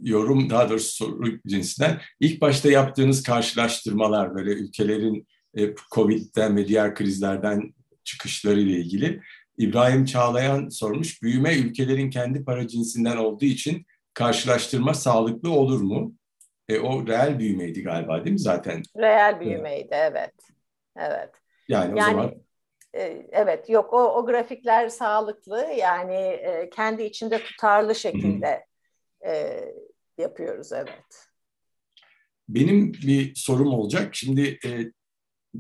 B: yorum daha doğrusu soru cinsinden ilk başta yaptığınız karşılaştırmalar böyle ülkelerin e, Covid'den ve diğer krizlerden çıkışları ile ilgili İbrahim Çağlayan sormuş. Büyüme ülkelerin kendi para cinsinden olduğu için karşılaştırma sağlıklı olur mu? E, o reel büyümeydi galiba değil mi zaten?
C: Reel büyümeydi evet. Evet.
B: Yani, yani o zaman
C: e, evet yok o, o grafikler sağlıklı yani e, kendi içinde tutarlı şekilde e, yapıyoruz evet.
B: Benim bir sorum olacak. Şimdi e,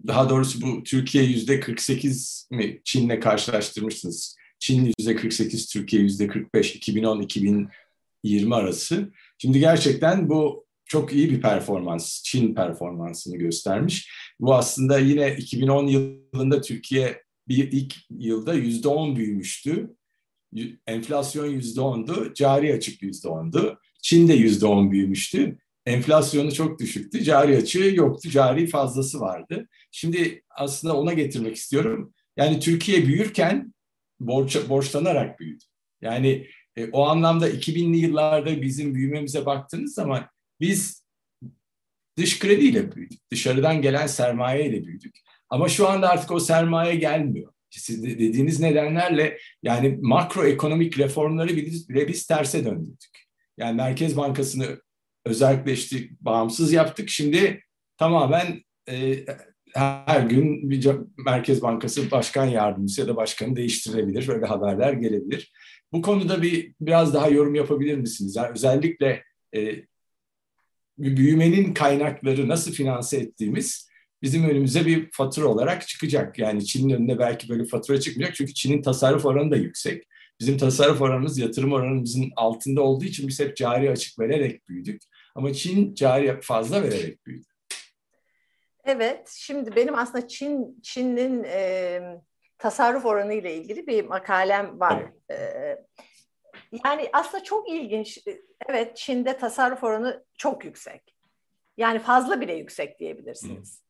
B: daha doğrusu bu Türkiye yüzde 48 mi Çin'le karşılaştırmışsınız. Çin yüzde 48, Türkiye yüzde 45, 2010-2020 arası. Şimdi gerçekten bu çok iyi bir performans, Çin performansını göstermiş. Bu aslında yine 2010 yılında Türkiye bir ilk yılda yüzde 10 büyümüştü. Enflasyon yüzde 10'du, cari açık yüzde 10'du. Çin de yüzde 10 büyümüştü. Enflasyonu çok düşüktü, cari açığı yoktu, cari fazlası vardı. Şimdi aslında ona getirmek istiyorum. Yani Türkiye büyürken borç, borçlanarak büyüdü. Yani e, o anlamda 2000'li yıllarda bizim büyümemize baktığınız zaman biz dış krediyle büyüdük. Dışarıdan gelen sermaye ile büyüdük. Ama şu anda artık o sermaye gelmiyor. Siz de dediğiniz nedenlerle yani makroekonomik reformları bile biz terse döndürdük. Yani Merkez Bankası'nı özelleştik, bağımsız yaptık. Şimdi tamamen e, her gün bir Merkez Bankası başkan yardımcısı ya da başkanı değiştirilebilir. Böyle haberler gelebilir. Bu konuda bir biraz daha yorum yapabilir misiniz? Yani özellikle e, büyümenin kaynakları nasıl finanse ettiğimiz bizim önümüze bir fatura olarak çıkacak. Yani Çin'in önünde belki böyle fatura çıkmayacak çünkü Çin'in tasarruf oranı da yüksek. Bizim tasarruf oranımız yatırım oranımızın altında olduğu için biz hep cari açık vererek büyüdük. Ama Çin cari fazla vererek büyüdü.
C: Evet, şimdi benim aslında Çin Çin'in e, tasarruf oranı ile ilgili bir makalem var. Evet. E, yani aslında çok ilginç. Evet Çin'de tasarruf oranı çok yüksek. Yani fazla bile yüksek diyebilirsiniz.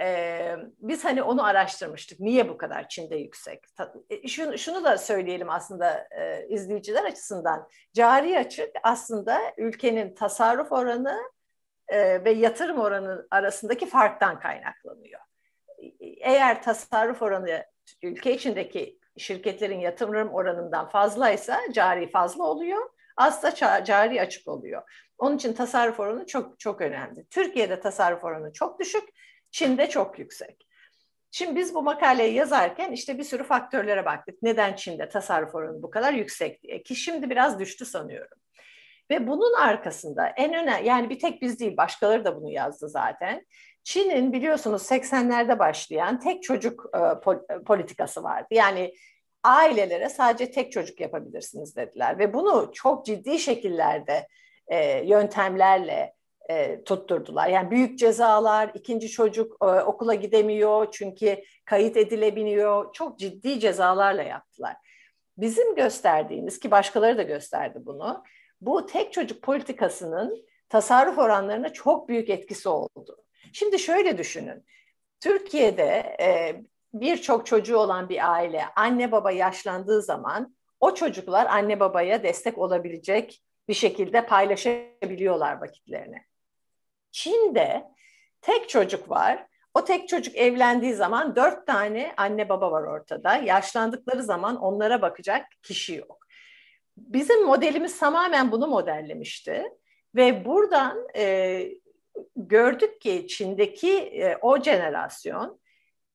C: Ee, biz hani onu araştırmıştık. Niye bu kadar Çin'de yüksek? E, şunu, şunu da söyleyelim aslında e, izleyiciler açısından. Cari açık aslında ülkenin tasarruf oranı e, ve yatırım oranı arasındaki farktan kaynaklanıyor. Eğer tasarruf oranı ülke içindeki şirketlerin yatırım oranından fazlaysa cari fazla oluyor. Azsa cari açık oluyor. Onun için tasarruf oranı çok çok önemli. Türkiye'de tasarruf oranı çok düşük, Çin'de çok yüksek. Şimdi biz bu makaleyi yazarken işte bir sürü faktörlere baktık. Neden Çin'de tasarruf oranı bu kadar yüksek diye. Ki şimdi biraz düştü sanıyorum. Ve bunun arkasında en önemli, yani bir tek biz değil başkaları da bunu yazdı zaten. Çin'in biliyorsunuz 80'lerde başlayan tek çocuk e, politikası vardı. Yani ailelere sadece tek çocuk yapabilirsiniz dediler ve bunu çok ciddi şekillerde e, yöntemlerle e, tutturdular. Yani büyük cezalar, ikinci çocuk e, okula gidemiyor çünkü kayıt edilebiliyor. Çok ciddi cezalarla yaptılar. Bizim gösterdiğimiz ki başkaları da gösterdi bunu. Bu tek çocuk politikasının tasarruf oranlarına çok büyük etkisi oldu. Şimdi şöyle düşünün. Türkiye'de e, birçok çocuğu olan bir aile anne baba yaşlandığı zaman o çocuklar anne babaya destek olabilecek bir şekilde paylaşabiliyorlar vakitlerini. Çin'de tek çocuk var. O tek çocuk evlendiği zaman dört tane anne baba var ortada. Yaşlandıkları zaman onlara bakacak kişi yok. Bizim modelimiz tamamen bunu modellemişti. Ve buradan e, gördük ki Çin'deki e, o jenerasyon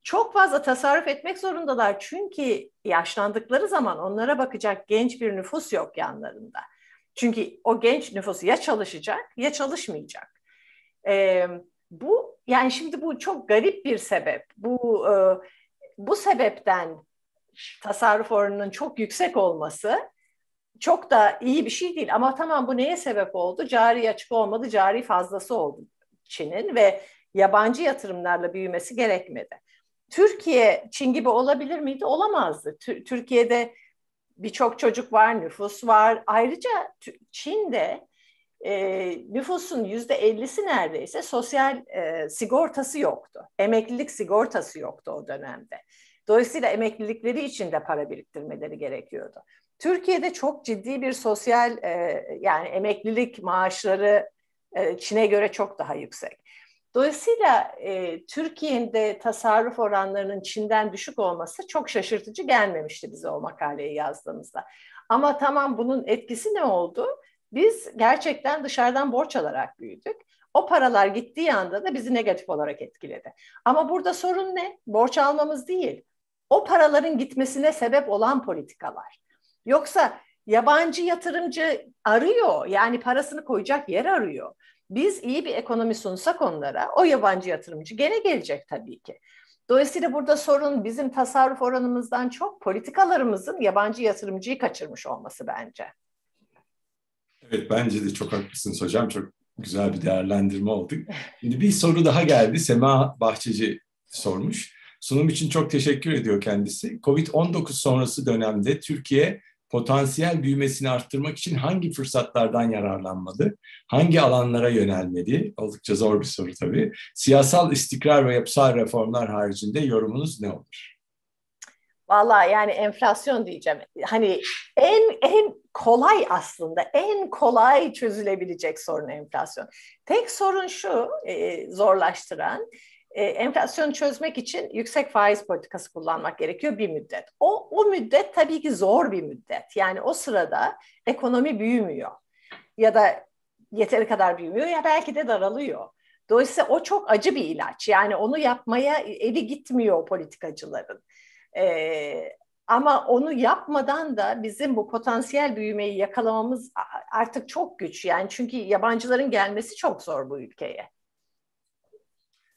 C: çok fazla tasarruf etmek zorundalar. Çünkü yaşlandıkları zaman onlara bakacak genç bir nüfus yok yanlarında. Çünkü o genç nüfus ya çalışacak ya çalışmayacak. E, bu yani şimdi bu çok garip bir sebep. Bu e, bu sebepten tasarruf oranının çok yüksek olması çok da iyi bir şey değil. Ama tamam bu neye sebep oldu? Cari açık olmadı, cari fazlası oldu Çin'in ve yabancı yatırımlarla büyümesi gerekmedi. Türkiye Çin gibi olabilir miydi? Olamazdı. Türkiye'de birçok çocuk var, nüfus var. Ayrıca Çin'de e, nüfusun yüzde ellisi neredeyse sosyal e, sigortası yoktu. Emeklilik sigortası yoktu o dönemde. Dolayısıyla emeklilikleri için de para biriktirmeleri gerekiyordu. Türkiye'de çok ciddi bir sosyal e, yani emeklilik maaşları e, Çin'e göre çok daha yüksek. Dolayısıyla e, Türkiye'de tasarruf oranlarının Çin'den düşük olması çok şaşırtıcı gelmemişti bize o makaleyi yazdığımızda. Ama tamam bunun etkisi ne oldu? Biz gerçekten dışarıdan borç alarak büyüdük. O paralar gittiği anda da bizi negatif olarak etkiledi. Ama burada sorun ne? Borç almamız değil. O paraların gitmesine sebep olan politikalar. Yoksa yabancı yatırımcı arıyor. Yani parasını koyacak yer arıyor. Biz iyi bir ekonomi sunsak onlara o yabancı yatırımcı gene gelecek tabii ki. Dolayısıyla burada sorun bizim tasarruf oranımızdan çok politikalarımızın yabancı yatırımcıyı kaçırmış olması bence.
B: Evet bence de çok haklısınız hocam. Çok güzel bir değerlendirme oldu. Şimdi bir soru daha geldi. Sema Bahçeci sormuş. Sunum için çok teşekkür ediyor kendisi. Covid-19 sonrası dönemde Türkiye potansiyel büyümesini arttırmak için hangi fırsatlardan yararlanmalı? Hangi alanlara yönelmeli? Oldukça zor bir soru tabii. Siyasal istikrar ve yapısal reformlar haricinde yorumunuz ne olur?
C: Valla yani enflasyon diyeceğim. Hani en en kolay aslında en kolay çözülebilecek sorun enflasyon. Tek sorun şu e, zorlaştıran e, enflasyonu çözmek için yüksek faiz politikası kullanmak gerekiyor bir müddet. O, o müddet tabii ki zor bir müddet. Yani o sırada ekonomi büyümüyor ya da yeteri kadar büyümüyor ya belki de daralıyor. Dolayısıyla o çok acı bir ilaç. Yani onu yapmaya eli gitmiyor politikacıların. Ee, ama onu yapmadan da bizim bu potansiyel büyümeyi yakalamamız artık çok güç. Yani çünkü yabancıların gelmesi çok zor bu ülkeye.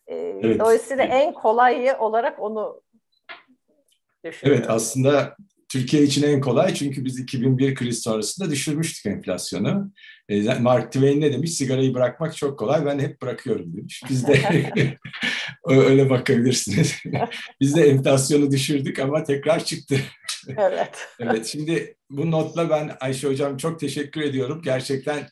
C: Ee, evet. Dolayısıyla en kolayı olarak onu
B: düşünüyorum. Evet aslında Türkiye için en kolay çünkü biz 2001 kriz sonrasında düşürmüştük enflasyonu. E, Mark Twain ne demiş? Sigarayı bırakmak çok kolay, ben hep bırakıyorum demiş. Biz de öyle bakabilirsiniz. biz de enflasyonu düşürdük ama tekrar çıktı.
C: evet.
B: evet. Şimdi bu notla ben Ayşe Hocam çok teşekkür ediyorum. Gerçekten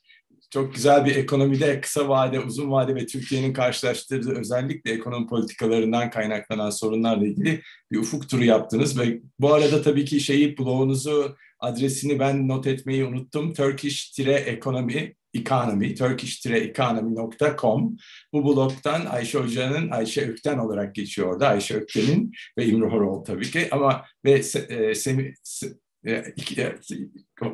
B: çok güzel bir ekonomide kısa vade, uzun vade ve Türkiye'nin karşılaştırdığı özellikle ekonomi politikalarından kaynaklanan sorunlarla ilgili bir ufuk turu yaptınız ve bu arada tabii ki şeyi blogunuzu adresini ben not etmeyi unuttum. Turkish-ekonomi economy, turkish-economy.com. Bu blogdan Ayşe Hoca'nın Ayşe Ökten olarak geçiyor orada. Ayşe Ökten'in ve Horoğlu tabii ki ama ve e, Semi,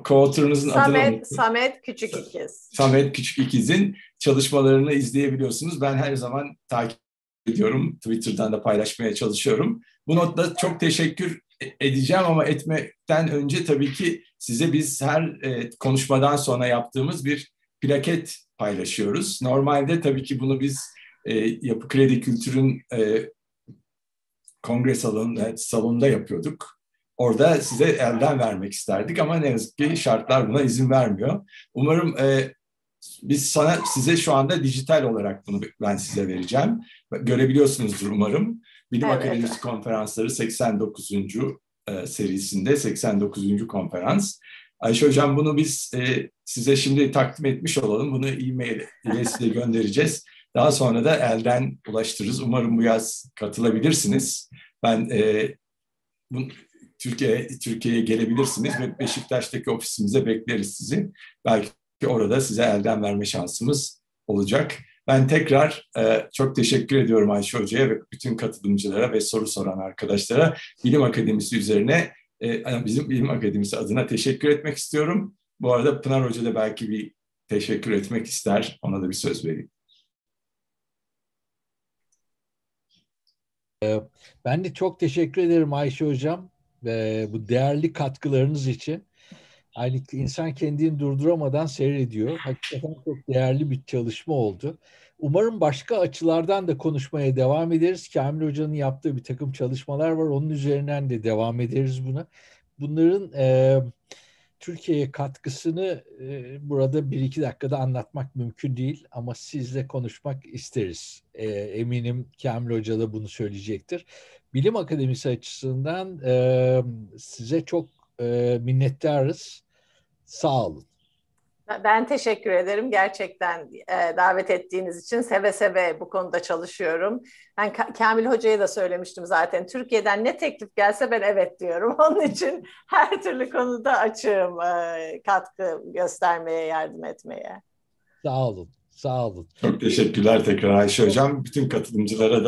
B: co-author'ınızın
C: adını unuttum. Samet Küçük İkiz.
B: Samet Küçük İkiz'in çalışmalarını izleyebiliyorsunuz. Ben her zaman takip ediyorum. Twitter'dan da paylaşmaya çalışıyorum. Bu notla çok teşekkür edeceğim ama etmekten önce tabii ki size biz her e, konuşmadan sonra yaptığımız bir plaket paylaşıyoruz. Normalde tabii ki bunu biz e, Yapı Kredi Kültür'ün e, kongre salonunda, salonunda yapıyorduk. Orada size elden vermek isterdik ama ne yazık ki şartlar buna izin vermiyor. Umarım e, biz sana size şu anda dijital olarak bunu ben size vereceğim. Görebiliyorsunuzdur umarım. Bilim evet. Akademisi Konferansları 89. E, serisinde 89. konferans. Ayşe Hocam bunu biz e, size şimdi takdim etmiş olalım. Bunu e-mail ile size göndereceğiz. Daha sonra da elden ulaştırırız. Umarım bu yaz katılabilirsiniz. Ben e, bu, Türkiye Türkiye'ye gelebilirsiniz ve Beşiktaş'taki ofisimize bekleriz sizi. Belki orada size elden verme şansımız olacak. Ben tekrar e, çok teşekkür ediyorum Ayşe Hoca'ya ve bütün katılımcılara ve soru soran arkadaşlara. Bilim Akademisi üzerine e, bizim Bilim Akademisi adına teşekkür etmek istiyorum. Bu arada Pınar Hoca da belki bir teşekkür etmek ister. Ona da bir söz vereyim.
A: Ee, ben de çok teşekkür ederim Ayşe Hocam ve bu değerli katkılarınız için. Yani insan kendini durduramadan seyrediyor. Hakikaten çok değerli bir çalışma oldu. Umarım başka açılardan da konuşmaya devam ederiz. Kamil Hoca'nın yaptığı bir takım çalışmalar var. Onun üzerinden de devam ederiz buna. Bunların e, Türkiye'ye katkısını e, burada bir iki dakikada anlatmak mümkün değil ama sizle konuşmak isteriz. E, eminim Kamil Hoca da bunu söyleyecektir. Bilim Akademisi açısından e, size çok minnettarız. Sağ olun.
C: Ben teşekkür ederim. Gerçekten e, davet ettiğiniz için seve seve bu konuda çalışıyorum. Ben Kamil Hoca'ya da söylemiştim zaten. Türkiye'den ne teklif gelse ben evet diyorum. Onun için her türlü konuda açığım e, katkı göstermeye, yardım etmeye.
A: Sağ olun. Sağ olun.
B: Çok teşekkürler tekrar Ayşe Hocam. Bütün katılımcılara da